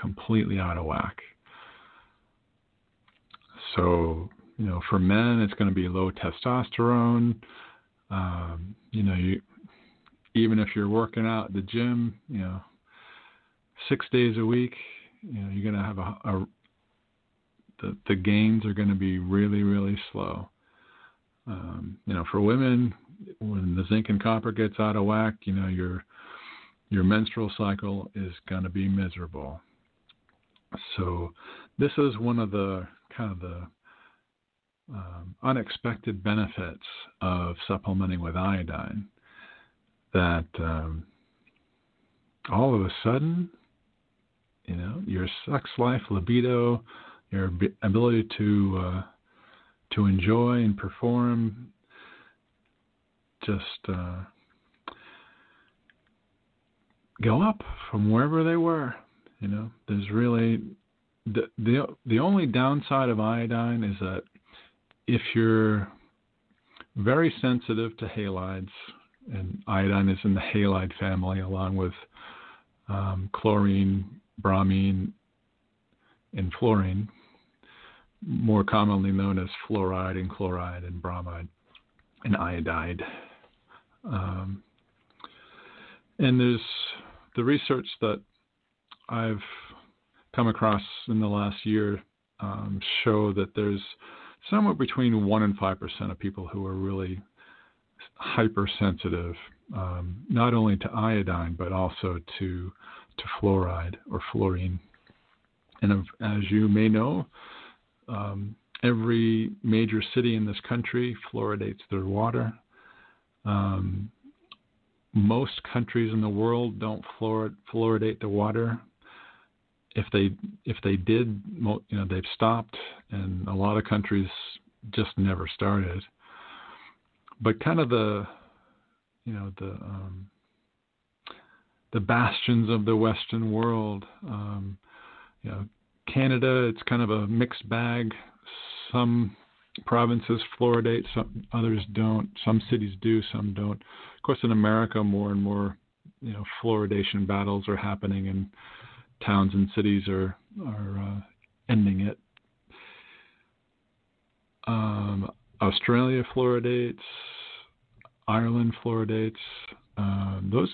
completely out of whack. So, you know, for men, it's going to be low testosterone. Um, you know, you even if you're working out at the gym, you know, six days a week, you know you're going to have a, a the the gains are going to be really really slow. Um, you know, for women, when the zinc and copper gets out of whack, you know your your menstrual cycle is going to be miserable. So this is one of the kind of the um, unexpected benefits of supplementing with iodine. That um, all of a sudden you know, your sex life, libido, your ability to uh, to enjoy and perform, just uh, go up from wherever they were. You know, there's really the the the only downside of iodine is that if you're very sensitive to halides, and iodine is in the halide family along with um, chlorine, bromine, and fluorine, more commonly known as fluoride and chloride and bromide and iodide. Um, and there's the research that I've come across in the last year um, show that there's somewhere between one and five percent of people who are really hypersensitive, um, not only to iodine but also to to fluoride or fluorine. And as you may know, um, every major city in this country fluoridates their water. Um, most countries in the world don't fluor- fluoridate the water. If they if they did, you know, they've stopped, and a lot of countries just never started. But kind of the, you know, the um, the bastions of the Western world. Um, you know, Canada, it's kind of a mixed bag. Some provinces fluoridate, some others don't. Some cities do, some don't. Of course, in America, more and more, you know, fluoridation battles are happening, and towns and cities are are uh, ending it. Um, Australia fluoridates, Ireland fluoridates. Uh, those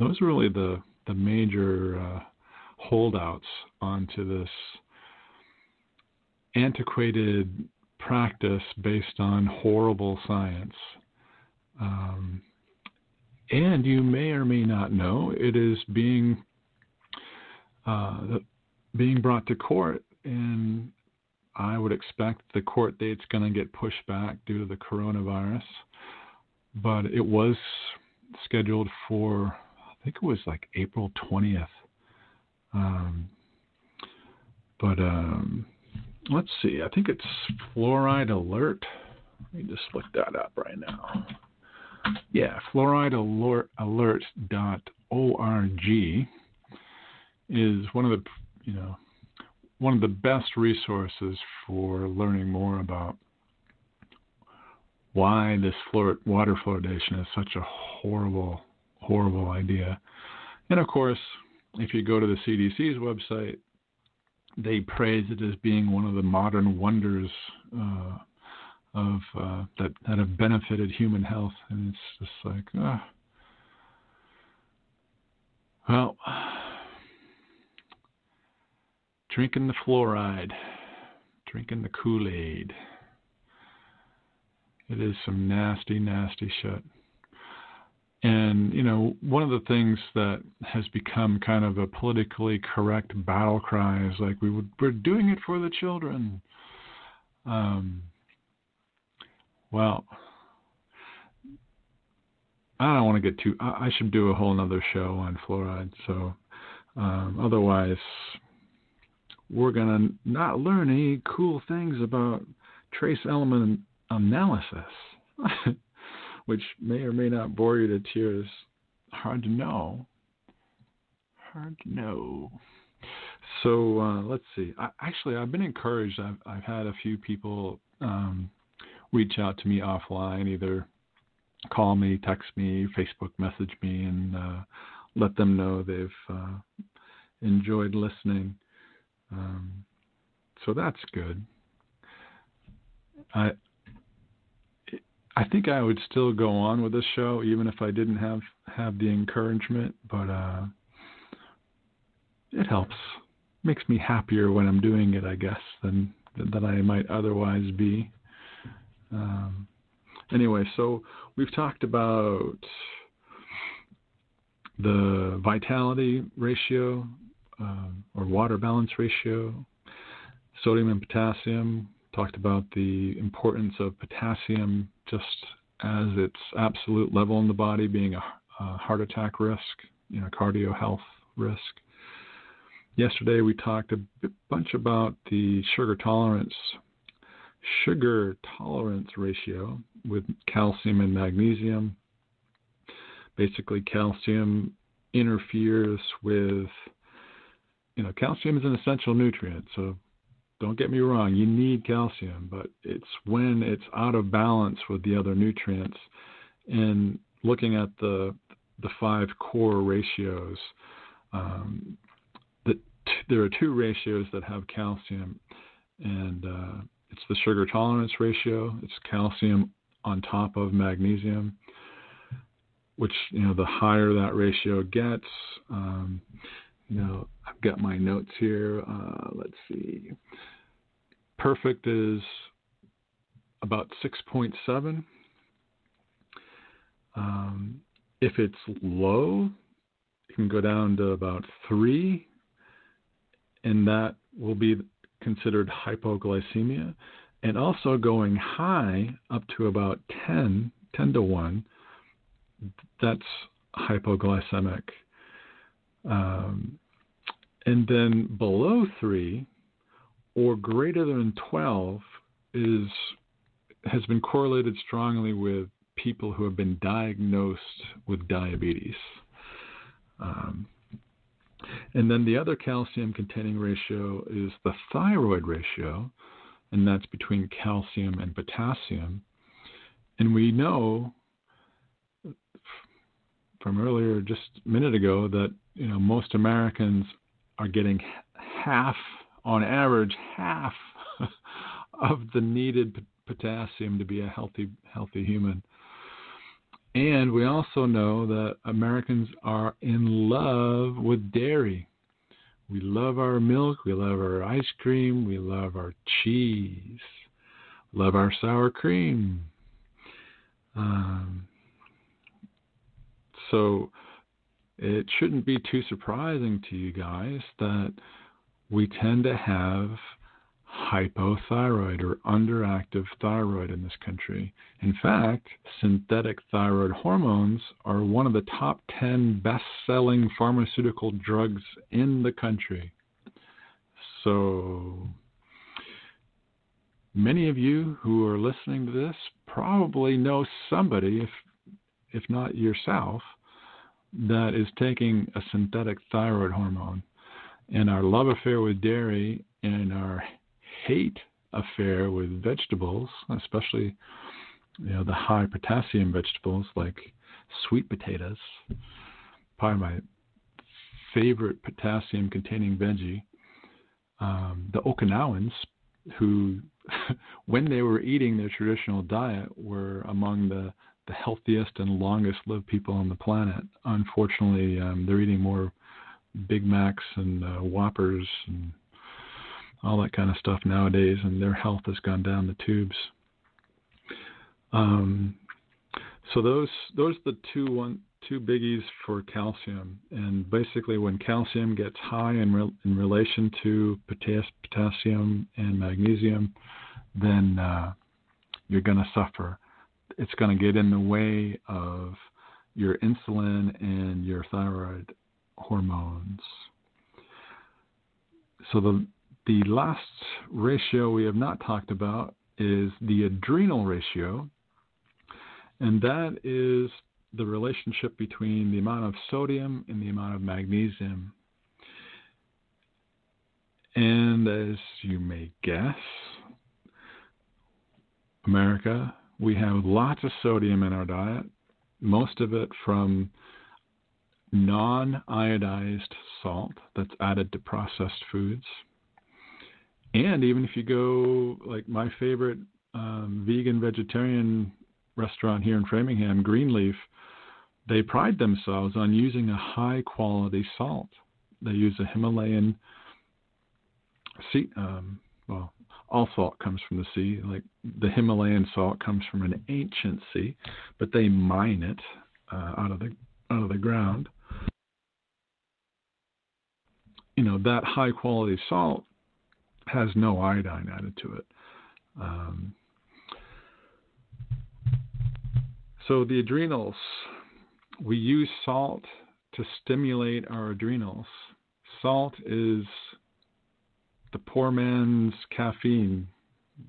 those are really the the major uh, holdouts onto this antiquated practice based on horrible science. Um, and you may or may not know it is being uh, being brought to court and I would expect the court date's going to get pushed back due to the coronavirus, but it was scheduled for, think it was like April 20th. Um, but um, let's see, I think it's Fluoride Alert. Let me just look that up right now. Yeah, fluoridealert.org is one of the, you know, one of the best resources for learning more about why this water fluoridation is such a horrible, horrible idea. And of course, if you go to the CDC's website, they praise it as being one of the modern wonders uh, of uh, that that have benefited human health, and it's just like, ah. well, drinking the fluoride, drinking the Kool Aid. It is some nasty, nasty shit. And, you know, one of the things that has become kind of a politically correct battle cry is like, we would, we're doing it for the children. Um, well, I don't want to get too, I, I should do a whole nother show on fluoride. So, um, otherwise, we're going to not learn any cool things about trace element analysis, which may or may not bore you to tears. Hard to know. Hard to know. So uh, let's see. I, actually, I've been encouraged. I've, I've had a few people um, reach out to me offline, either call me, text me, Facebook message me, and uh, let them know they've uh, enjoyed listening. Um, so that's good. I I think I would still go on with this show even if I didn't have have the encouragement, but uh, it helps. Makes me happier when I'm doing it, I guess, than than I might otherwise be. Um, anyway, so we've talked about the vitality ratio um, or water balance ratio, sodium and potassium. Talked about the importance of potassium just as its absolute level in the body being a, a heart attack risk, you know, cardio health risk. Yesterday we talked a bunch about the sugar tolerance sugar tolerance ratio with calcium and magnesium. Basically, calcium interferes with, you know, calcium is an essential nutrient. So don't get me wrong, you need calcium, but it's when it's out of balance with the other nutrients. And looking at the the five core ratios, um, the, there are two ratios that have calcium, and uh, it's the sugar tolerance ratio. It's calcium on top of magnesium, which you know the higher that ratio gets. Um, you know, got my notes here. Uh, let's see. Perfect is about 6.7. Um, if it's low, it can go down to about 3, and that will be considered hypoglycemia. And also going high up to about 10, 10 to 1, that's hypoglycemic. Um, and then below 3 or greater than 12 is has been correlated strongly with people who have been diagnosed with diabetes. Um, and then the other calcium containing ratio is the thyroid ratio, and that's between calcium and potassium. And we know from earlier, just a minute ago, that you know most Americans are getting half, on average, half of the needed potassium to be a healthy healthy human. And we also know that Americans are in love with dairy. We love our milk, we love our ice cream, we love our cheese, love our sour cream. Um, so it shouldn't be too surprising to you guys that we tend to have hypothyroid or underactive thyroid in this country. In fact, synthetic thyroid hormones are one of the top 10 best selling pharmaceutical drugs in the country. So, many of you who are listening to this probably know somebody, if, if not yourself, that is taking a synthetic thyroid hormone. And our love affair with dairy and our hate affair with vegetables, especially you know the high potassium vegetables like sweet potatoes, probably my favorite potassium containing veggie. Um, the Okinawans, who when they were eating their traditional diet, were among the the healthiest and longest lived people on the planet. Unfortunately, um, they're eating more Big Macs and uh, Whoppers and all that kind of stuff nowadays, and their health has gone down the tubes. Um, so those those are the two one two biggies for calcium, and basically when calcium gets high in re, in relation to potassium and magnesium, then uh, you're going to suffer. It's going to get in the way of your insulin and your thyroid hormones. So the the last ratio we have not talked about is the adrenal ratio, and that is the relationship between the amount of sodium and the amount of magnesium. And as you may guess, America, we have lots of sodium in our diet, most of it from non iodized salt that's added to processed foods. And even if you go, like my favorite um, vegan vegetarian restaurant here in Framingham, Greenleaf, they pride themselves on using a high quality salt. They use a Himalayan sea, um, well, all salt comes from the sea. Like the Himalayan salt comes from an ancient sea, but they mine it uh, out of the out of the ground. You know that high quality salt has no iodine added to it. Um, so the adrenals, we use salt to stimulate our adrenals. Salt is the poor man's caffeine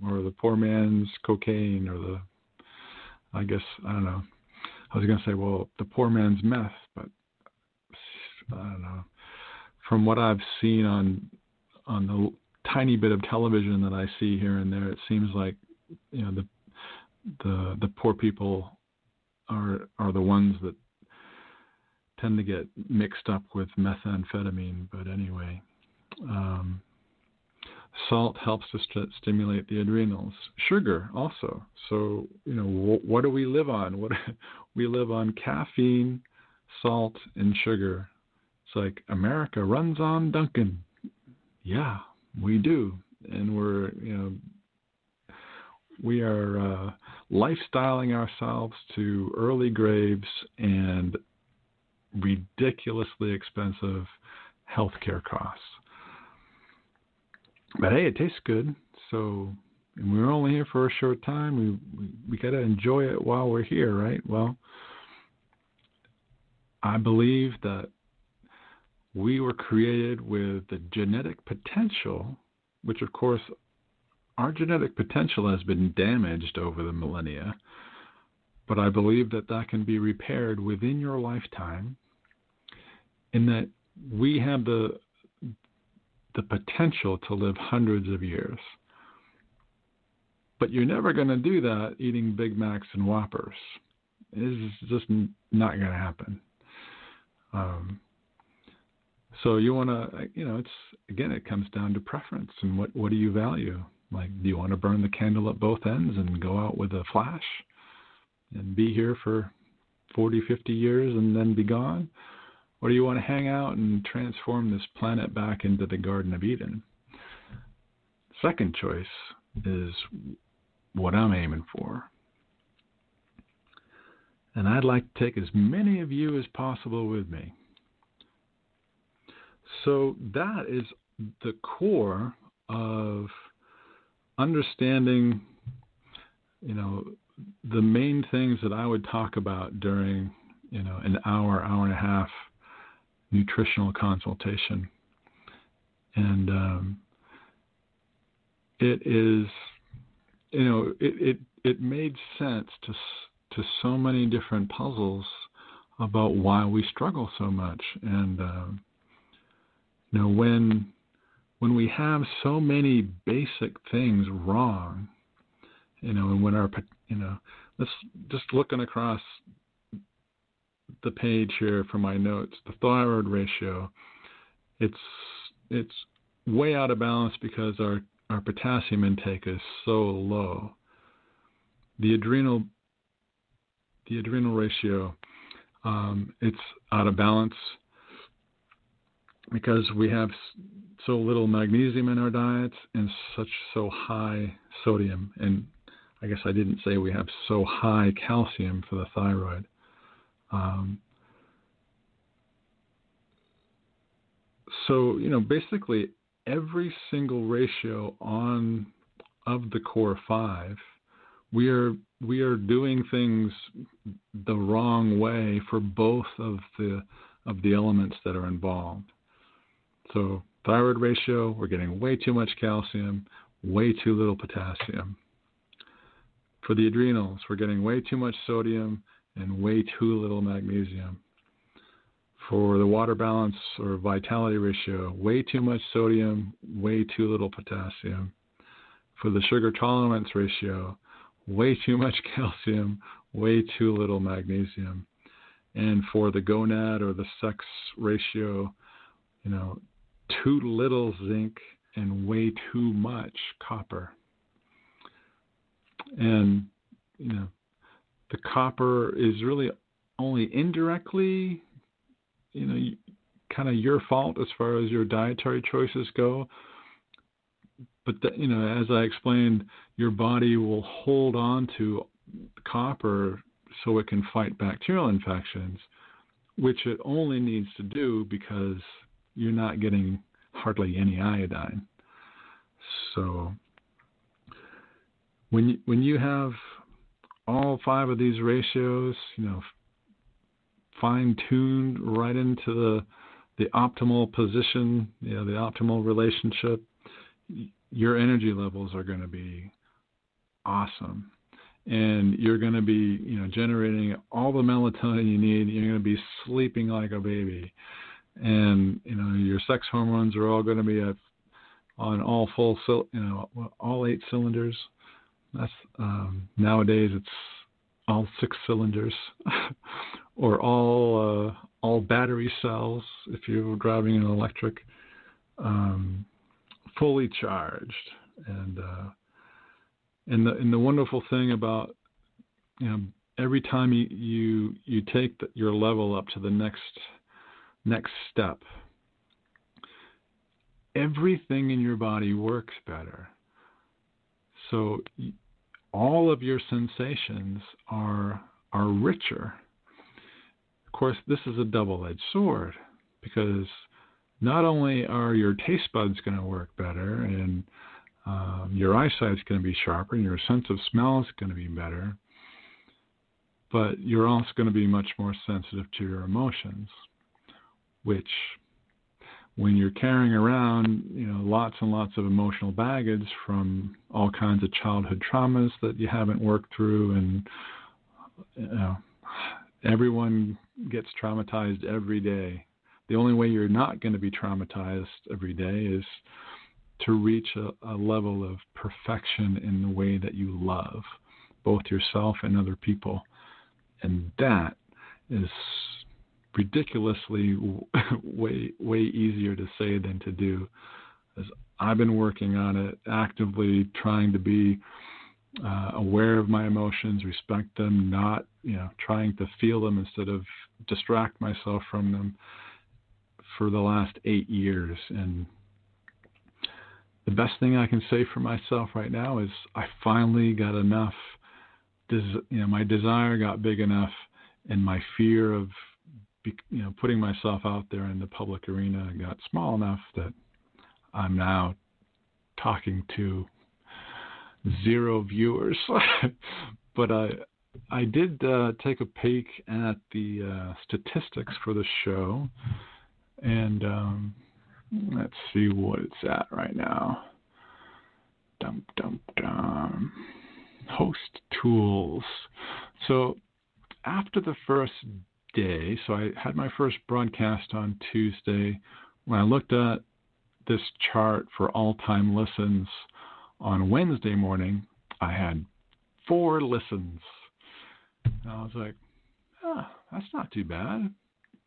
or the poor man's cocaine or the I guess I don't know. I was going to say, well, the poor man's meth, but I don't know. From what I've seen on on the tiny bit of television that I see here and there, it seems like you know the the the poor people are are the ones that tend to get mixed up with methamphetamine. But anyway, um, salt helps to st- stimulate the adrenals. Sugar also. So you know wh- what do we live on? What we live on caffeine, salt, and sugar. It's like America runs on Dunkin'. Yeah, we do, and we're you know we are uh, lifestyling ourselves to early graves and ridiculously expensive healthcare costs. But hey, it tastes good, so and we're only here for a short time. We we, we got to enjoy it while we're here, right? Well, I believe that we were created with the genetic potential, which of course our genetic potential has been damaged over the millennia, but I believe that that can be repaired within your lifetime in that we have the the potential to live hundreds of years. But you're never going to do that eating Big Macs and Whoppers. It's just not going to happen. Um, so you want to, you know, it's again, it comes down to preference and what what do you value? Like, do you want to burn the candle at both ends and go out with a flash and be here for 40, 50 years and then be gone? Or do you want to hang out and transform this planet back into the Garden of Eden? Second choice is what I'm aiming for. And I'd like to take as many of you as possible with me. So that is the core of understanding, you know, the main things that I would talk about during, you know, an hour, hour and a half nutritional consultation. And um, it is, you know, it, it, it made sense to, to so many different puzzles about why we struggle so much. And, um, you know, when, when we have so many basic things wrong, you know, and when our, you know, let's just looking across the page here for my notes, the thyroid ratio, it's it's way out of balance because our our potassium intake is so low. The adrenal the adrenal ratio, um, it's out of balance because we have so little magnesium in our diets and such so high sodium and I guess I didn't say we have so high calcium for the thyroid. Um, so you know, basically every single ratio on of the core five, we are we are doing things the wrong way for both of the of the elements that are involved. So thyroid ratio, we're getting way too much calcium, way too little potassium. For the adrenals, we're getting way too much sodium and way too little magnesium. For the water balance or vitality ratio, way too much sodium, way too little potassium. For the sugar tolerance ratio, way too much calcium, way too little magnesium. And for the gonad or the sex ratio, you know, too little zinc and way too much copper. And, you know, the copper is really only indirectly, you know, kind of your fault as far as your dietary choices go. But, the, you know, as I explained, your body will hold on to copper so it can fight bacterial infections, which it only needs to do because you're not getting hardly any iodine. So when you, when you have all five of these ratios, you know, fine tuned right into the the optimal position, you know, the optimal relationship, your energy levels are going to be awesome. And you're going to be, you know, generating all the melatonin you need. You're going to be sleeping like a baby. And, you know, your sex hormones are all going to be at, on all full, you know, all eight cylinders. That's um, nowadays it's all six cylinders, or all uh, all battery cells if you're driving an electric, um, fully charged. And uh, and the and the wonderful thing about you know every time you you, you take the, your level up to the next next step, everything in your body works better. So all of your sensations are are richer. Of course, this is a double-edged sword because not only are your taste buds going to work better and um, your eyesight's going to be sharper and your sense of smell is going to be better, but you're also going to be much more sensitive to your emotions, which when you're carrying around, you know, lots and lots of emotional baggage from all kinds of childhood traumas that you haven't worked through, and you know, everyone gets traumatized every day. The only way you're not going to be traumatized every day is to reach a, a level of perfection in the way that you love both yourself and other people, and that is ridiculously way way easier to say than to do. As I've been working on it, actively trying to be uh, aware of my emotions, respect them, not you know trying to feel them instead of distract myself from them for the last eight years. And the best thing I can say for myself right now is I finally got enough. Des- you know, my desire got big enough, and my fear of you know, putting myself out there in the public arena got small enough that I'm now talking to zero viewers, but I I did uh, take a peek at the uh, statistics for the show, and um, let's see what it's at right now. Dum dum dum. Host tools. So after the first day, so I had my first broadcast on Tuesday. When I looked at this chart for all time listens on Wednesday morning, I had four listens. And I was like, ah, that's not too bad.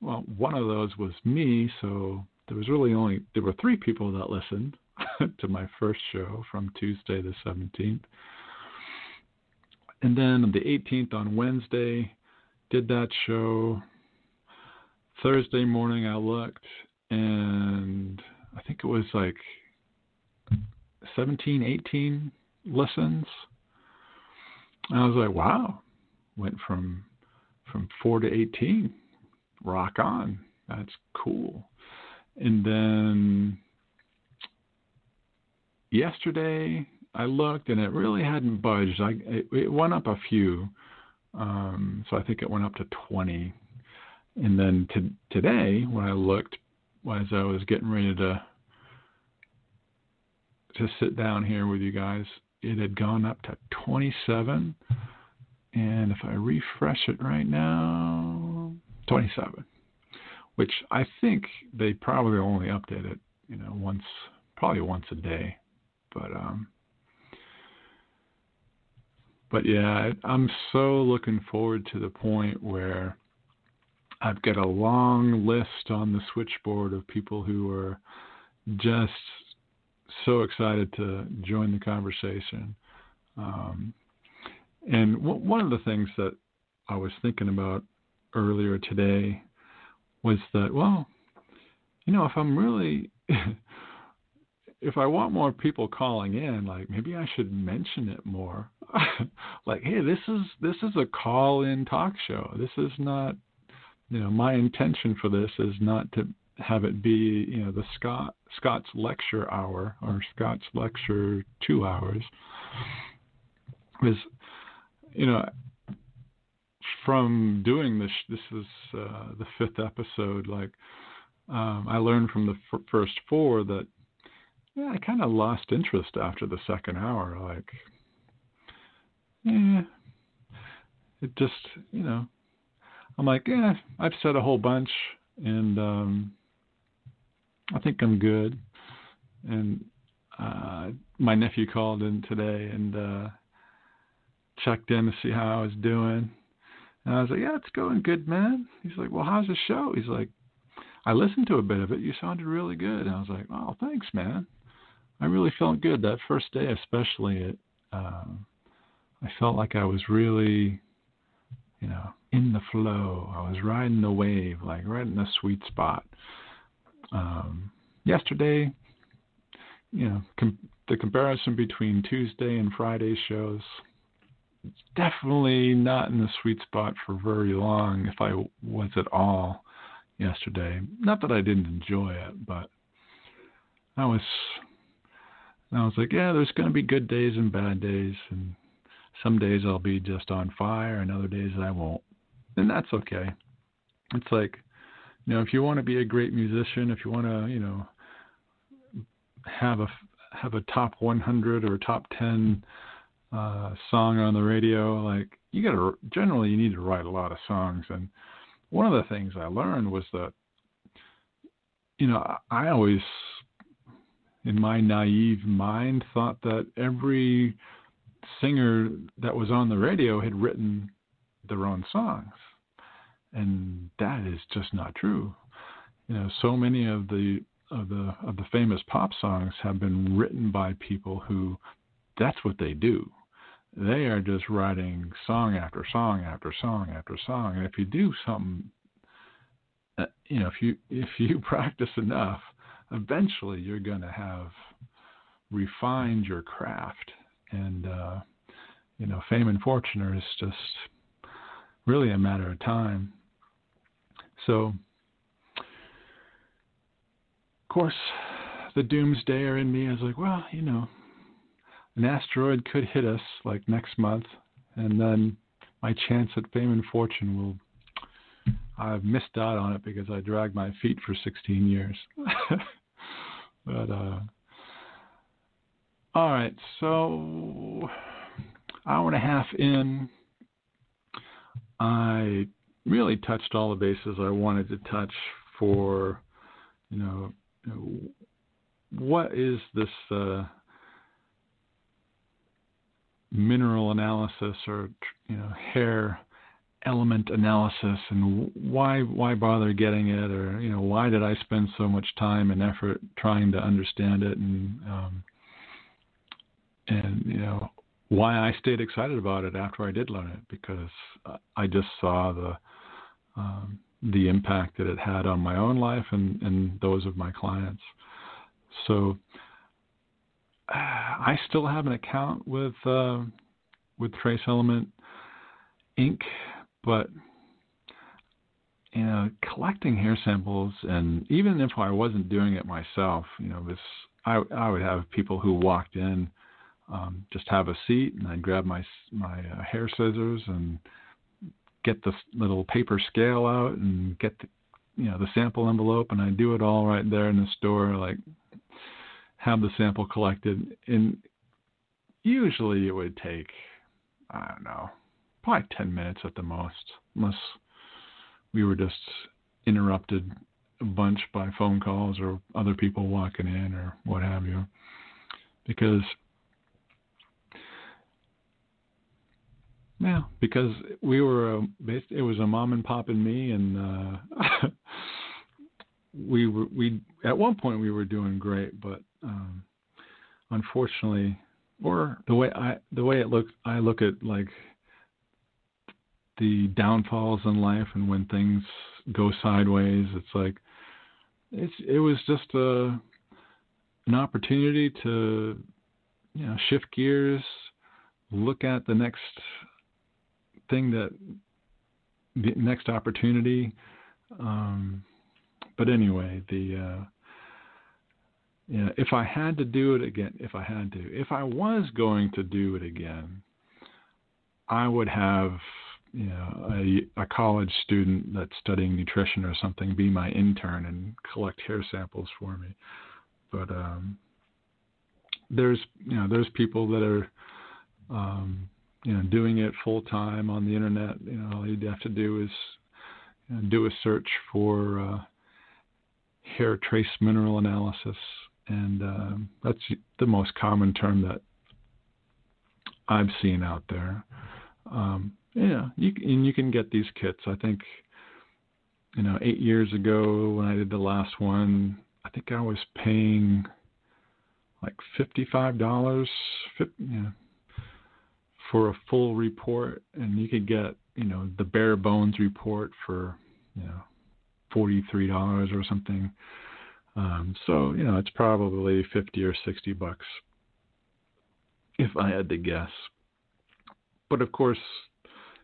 Well, one of those was me, so there was really only there were three people that listened to my first show from Tuesday the 17th. And then the 18th on Wednesday, did that show. Thursday morning, I looked, and I think it was like 17, 18 listens. And I was like, wow, went from from four to 18. Rock on. That's cool. And then yesterday I looked and it really hadn't budged. I it, it went up a few, um, so I think it went up to 20. And then to, today, when I looked, as I was getting ready to to sit down here with you guys, it had gone up to 27. And if I refresh it right now, 27, which I think they probably only update it, you know, once, probably once a day. But um, but yeah, I'm so looking forward to the point where I've got a long list on the switchboard of people who are just so excited to join the conversation. Um, and w- one of the things that I was thinking about earlier today was that, well, you know, if I'm really, if I want more people calling in, like maybe I should mention it more. like, hey, this is this is a call-in talk show. This is not, you know, my intention for this is not to have it be, you know, the Scott Scott's lecture hour or Scott's lecture two hours. Is, you know, from doing this, this is uh, the fifth episode. Like, um, I learned from the f- first four that yeah, I kind of lost interest after the second hour. Like, yeah, it just, you know, I'm like, yeah, I've said a whole bunch, and um, I think I'm good. And uh, my nephew called in today and uh, checked in to see how I was doing. And I was like, yeah, it's going good, man. He's like, well, how's the show? He's like, I listened to a bit of it. You sounded really good. And I was like, oh, thanks, man. I really felt good that first day, especially. It, uh, I felt like I was really, you know, in the flow. I was riding the wave, like right in the sweet spot. Um, yesterday, you know, com- the comparison between Tuesday and Friday shows it's definitely not in the sweet spot for very long, if I was at all yesterday. Not that I didn't enjoy it, but I was I was like, yeah, there's going to be good days and bad days, and some days I'll be just on fire, and other days I won't, and that's okay. It's like, you know, if you want to be a great musician, if you want to, you know, have a have a top 100 or top 10 uh, song on the radio, like you got to generally you need to write a lot of songs. And one of the things I learned was that, you know, I always in my naive mind, thought that every singer that was on the radio had written their own songs. And that is just not true. You know, so many of the of the of the famous pop songs have been written by people who that's what they do. They are just writing song after song after song after song. And if you do something, uh, you know, if you if you practice enough, eventually you're going to have refined your craft and uh, you know fame and fortune are just really a matter of time so of course the doomsdayer in me is like well you know an asteroid could hit us like next month, and then my chance at fame and fortune will. I've missed out on it because I dragged my feet for 16 years. but uh, all right, so hour and a half in, I really touched all the bases I wanted to touch for, you know, what is this uh, mineral analysis or you know hair element analysis and why why bother getting it or you know why did I spend so much time and effort trying to understand it and um, and you know why I stayed excited about it after I did learn it because I just saw the um, the impact that it had on my own life and, and those of my clients. So I still have an account with uh, with Trace Element Inc., but you know, collecting hair samples, and even if I wasn't doing it myself, you know, this I I would have people who walked in, um, just have a seat, and I'd grab my my uh, hair scissors and get the little paper scale out and get the you know the sample envelope, and I'd do it all right there in the store, like have the sample collected, and usually it would take I don't know, probably ten minutes at the most, unless we were just interrupted a bunch by phone calls or other people walking in or what have you, because Yeah, because we were a, it was a mom and pop and me, and uh, we were we at one point we were doing great, but um, unfortunately, or the way I the way it looks, I look at like the downfalls in life and when things go sideways. It's like it's it was just a an opportunity to you know shift gears, look at the next thing that the next opportunity. Um, but anyway, the uh, know, if I had to do it again, if I had to, if I was going to do it again, I would have know a, a college student that's studying nutrition or something be my intern and collect hair samples for me. But um, there's you know there's people that are um, you know, doing it full time on the internet. You know, all you'd have to do is you know, do a search for uh, hair trace mineral analysis, and um, that's the most common term that I've seen out there. Um, yeah, you and you can get these kits. I think, you know, eight years ago when I did the last one, I think I was paying like fifty-five dollars. Know, for a full report, and you could get you know the bare bones report for you know forty three dollars or something. Um, so you know it's probably fifty or sixty bucks if I had to guess. But of course,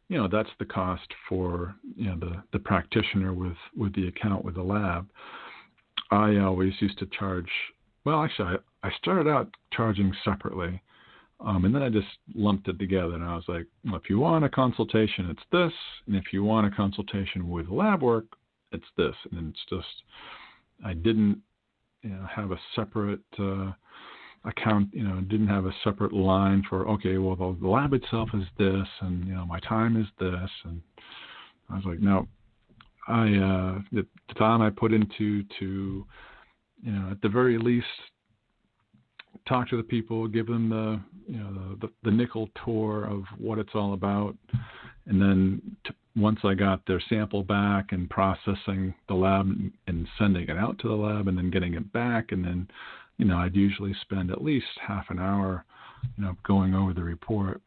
you know that's the cost for you know the the practitioner with with the account with the lab. I always used to charge. Well, actually, I, I started out charging separately um, and then I just lumped it together and I was like, well, if you want a consultation, it's this. And if you want a consultation with lab work, it's this. And it's just, I didn't you know, have a separate uh, account, you know, didn't have a separate line for, okay, well, the, lab itself is this and, you know, my time is this. And I was like, no, I, uh, the, time I put into to, you know, at the very least, talk to the people, give them the you know the, the, nickel tour of what it's all about, and then to, once I got their sample back and processing the lab and sending it out to the lab and then getting it back, and then you know I'd usually spend at least half an hour, you know, going over the report,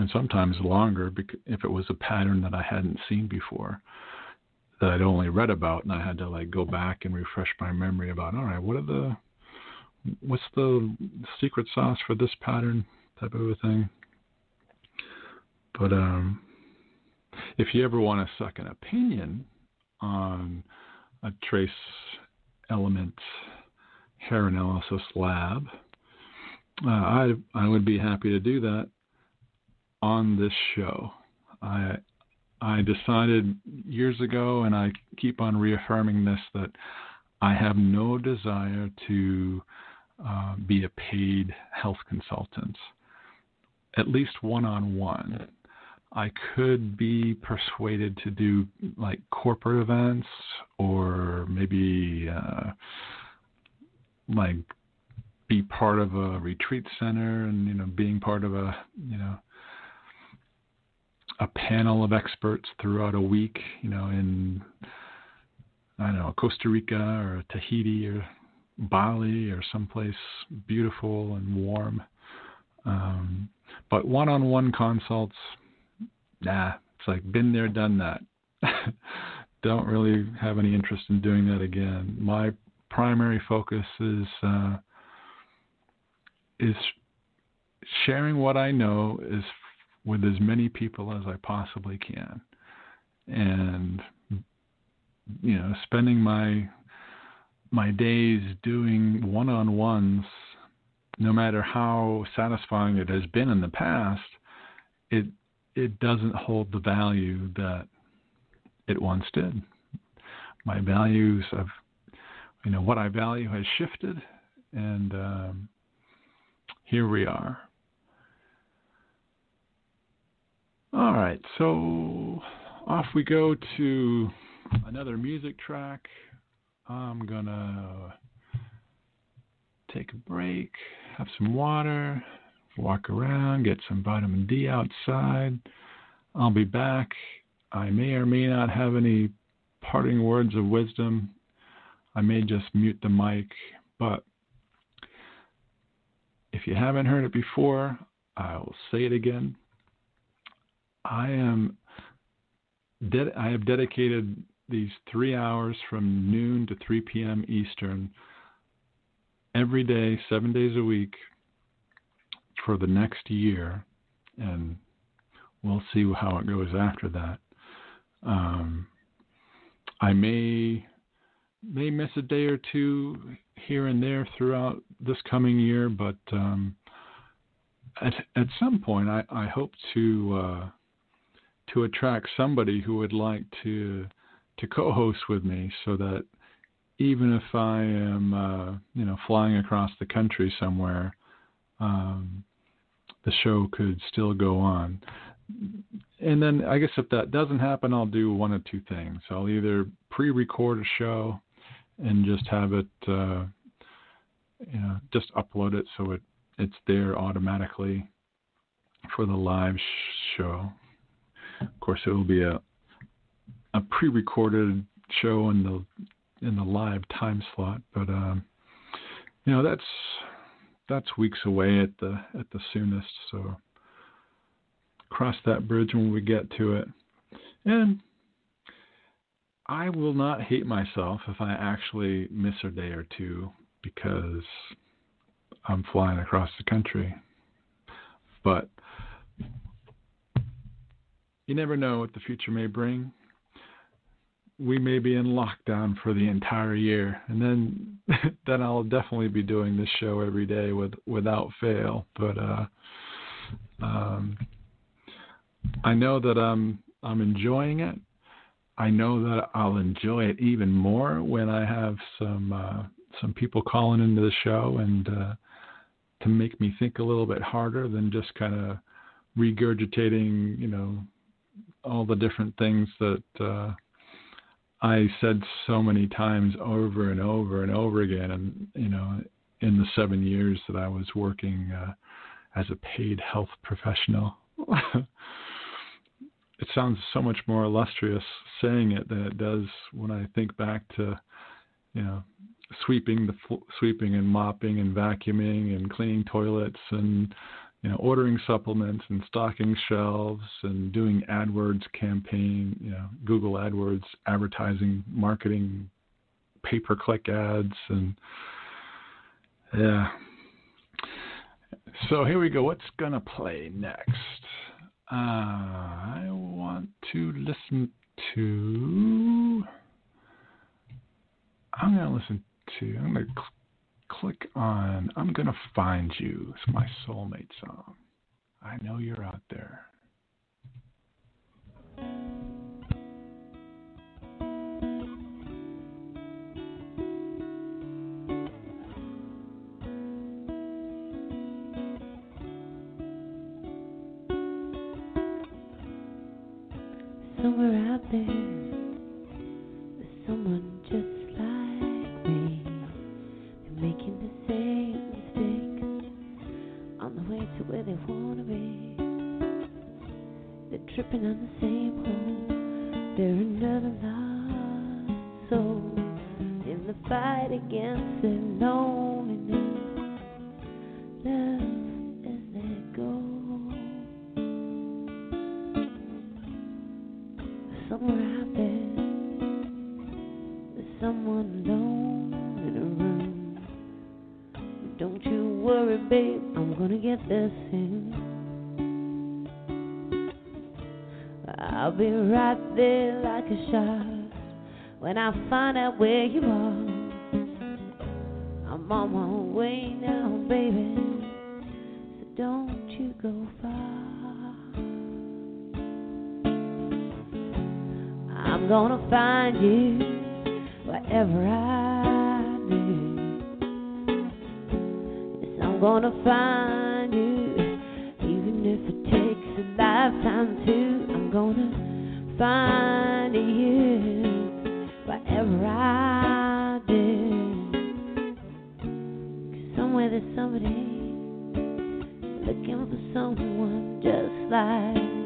and sometimes longer if it was a pattern that I hadn't seen before that I'd only read about, and I had to like go back and refresh my memory about, all right, what are the what's the secret sauce for this pattern type of a thing. But um, if you ever want a second opinion on a trace element hair analysis lab, uh, I I would be happy to do that on this show. I I decided years ago, and I keep on reaffirming this that I have no desire to uh, be a paid health consultant, at least one on one. I could be persuaded to do like corporate events or maybe uh, like be part of a retreat center and you know being part of a you know a panel of experts throughout a week you know in I don't know Costa Rica or Tahiti or Bali or someplace beautiful and warm um, but one-on-one consults nah, it's like been there, done that. Don't really have any interest in doing that again. My primary focus is uh, is sharing what I know is with as many people as I possibly can, and you know, spending my my days doing one-on-ones, no matter how satisfying it has been in the past, it it doesn't hold the value that it once did. My values of, you know, what I value has shifted, and um, here we are. All right, so off we go to another music track. I'm gonna take a break, have some water, walk around, get some vitamin D outside. I'll be back. I may or may not have any parting words of wisdom. I may just mute the mic, but if you haven't heard it before, I will say it again. I am ded- I have dedicated these 3 hours from noon to 3 p.m. Eastern every day, 7 days a week for the next year, and we'll see how it goes after that. Um, I may may miss a day or two here and there throughout this coming year, but um, at at some point, I, I hope to uh, to attract somebody who would like to to co-host with me, so that even if I am uh, you know flying across the country somewhere, um, the show could still go on. And then I guess if that doesn't happen, I'll do one of two things. I'll either pre-record a show and just have it, uh, you know, just upload it so it it's there automatically for the live sh- show. Of course, it will be a a pre-recorded show in the in the live time slot, but um, you know that's that's weeks away at the at the soonest. So cross that bridge when we get to it. And I will not hate myself if I actually miss a day or two because I'm flying across the country. But you never know what the future may bring. We may be in lockdown for the entire year, and then then I'll definitely be doing this show every day with without fail. But uh, um, I know that I'm I'm enjoying it. I know that I'll enjoy it even more when I have some uh, some people calling into the show and uh, to make me think a little bit harder than just kind of regurgitating, you know, all the different things that uh, I said so many times over and over and over again, and you know, in the seven years that I was working uh, as a paid health professional. it sounds so much more illustrious saying it than it does when I think back to, you know, sweeping the sweeping and mopping and vacuuming and cleaning toilets and you know ordering supplements and stocking shelves and doing AdWords campaign, you know, Google AdWords advertising, marketing, pay per click ads and yeah. So here we go. What's gonna play next? Uh, I want to listen to. I'm going to listen to. I'm going to click on I'm Gonna Find You. It's my soulmate song. I know you're out there. Somewhere out there, there's someone just like me. They're making the same mistakes on the way to where they wanna be. They're tripping on the same hole. They're another lost soul in the fight against their loneliness. Like a shot when I find out where you are. I'm on my way now, baby, so don't you go far. I'm gonna find you wherever I do. Yes, I'm gonna find find you wherever I do. somewhere there's somebody looking for someone just like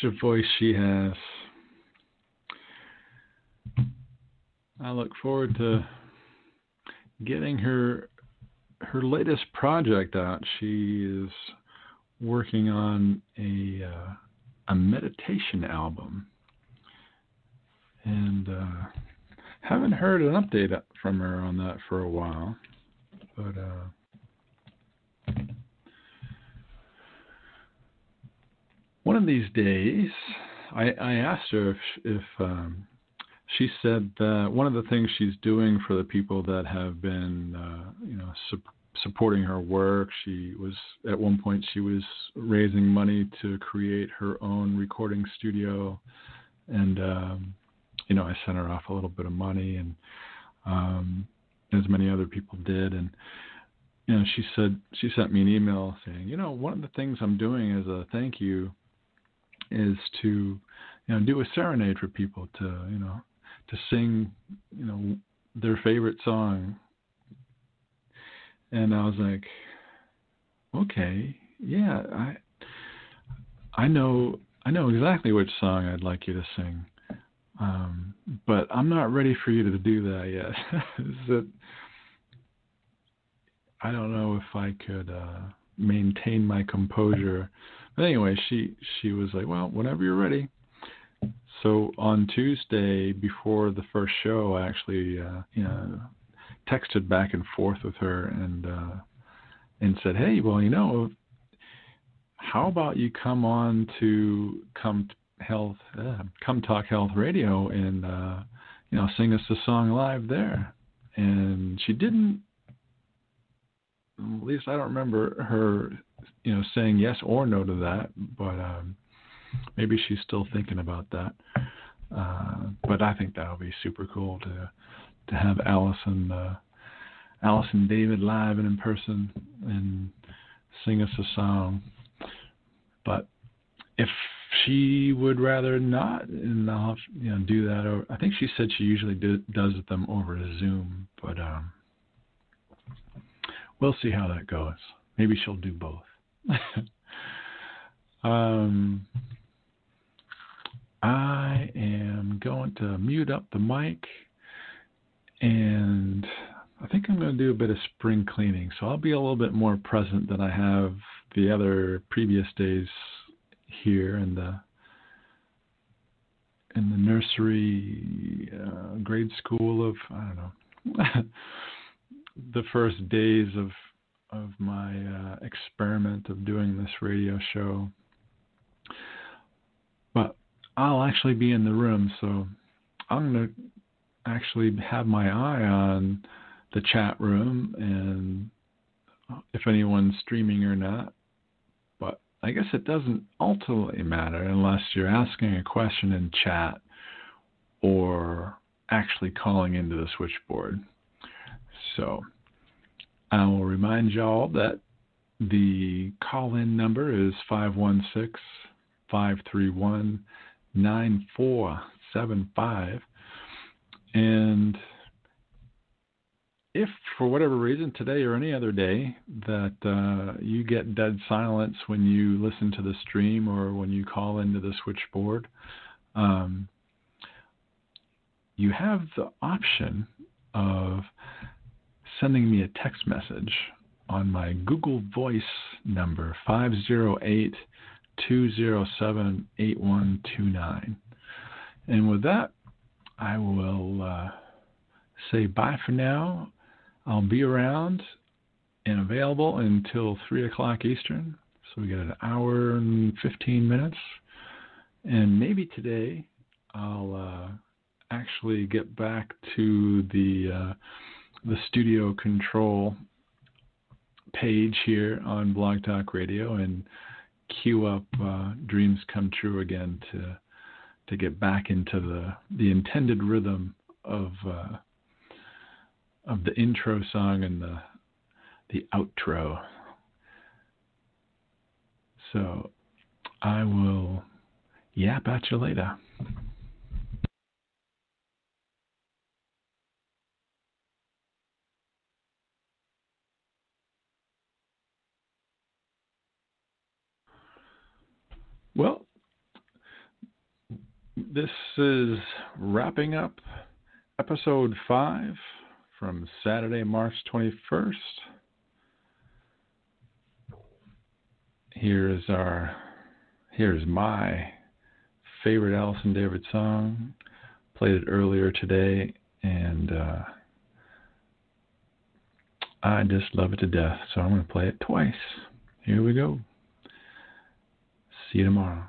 such a voice she has. I look forward to getting her her latest project out. She is working on a uh, a meditation album, and uh, haven't heard an update from her on that for a while. But uh, one of these days, I, I asked her if if um, she said that one of the things she's doing for the people that have been, uh, you know, su- supporting her work. She was at one point she was raising money to create her own recording studio, and um, you know, I sent her off a little bit of money, and um, as many other people did, and you know, she said she sent me an email saying, you know, one of the things I'm doing as a thank you is to you know do a serenade for people to you know to sing you know their favorite song. And i was like okay yeah i i know i know exactly which song i'd like you to sing. Um but i'm not ready for you to do that yet. I don't know if i could uh maintain my composure but anyway, she she was like, "Well, whenever you're ready." So on Tuesday before the first show, I actually uh, you know texted back and forth with her and uh, and said, "Hey, well, you know, how about you come on to come health uh, come talk health radio and uh, you know sing us a song live there?" And she didn't. At least I don't remember her you know saying yes or no to that but um maybe she's still thinking about that. Uh but i think that'll be super cool to to have Alison uh Alison David live and in person and sing us a song. But if she would rather not and i'll you know do that i think she said she usually do, does them over zoom but um we'll see how that goes. Maybe she'll do both um, I am going to mute up the mic and I think I'm going to do a bit of spring cleaning. So I'll be a little bit more present than I have the other previous days here in the in the nursery uh, grade school of I don't know the first days of of my uh, experiment of doing this radio show. But I'll actually be in the room, so I'm going to actually have my eye on the chat room and if anyone's streaming or not. But I guess it doesn't ultimately matter unless you're asking a question in chat or actually calling into the switchboard. So I will remind y'all that the call in number is 516 531 9475. And if for whatever reason today or any other day that uh, you get dead silence when you listen to the stream or when you call into the switchboard, um, you have the option of sending me a text message on my Google Voice number 508 207 8129. And with that, I will uh, say bye for now. I'll be around and available until 3 o'clock Eastern. So we got an hour and 15 minutes. And maybe today I'll uh, actually get back to the. Uh, the studio control page here on Blog Talk Radio and queue up uh, Dreams Come True again to to get back into the the intended rhythm of uh, of the intro song and the the outro. So I will yap at you later. Well, this is wrapping up episode five from Saturday, March 21st. Here is our, here's my favorite Alison David song. Played it earlier today, and uh, I just love it to death. So I'm going to play it twice. Here we go. See you tomorrow.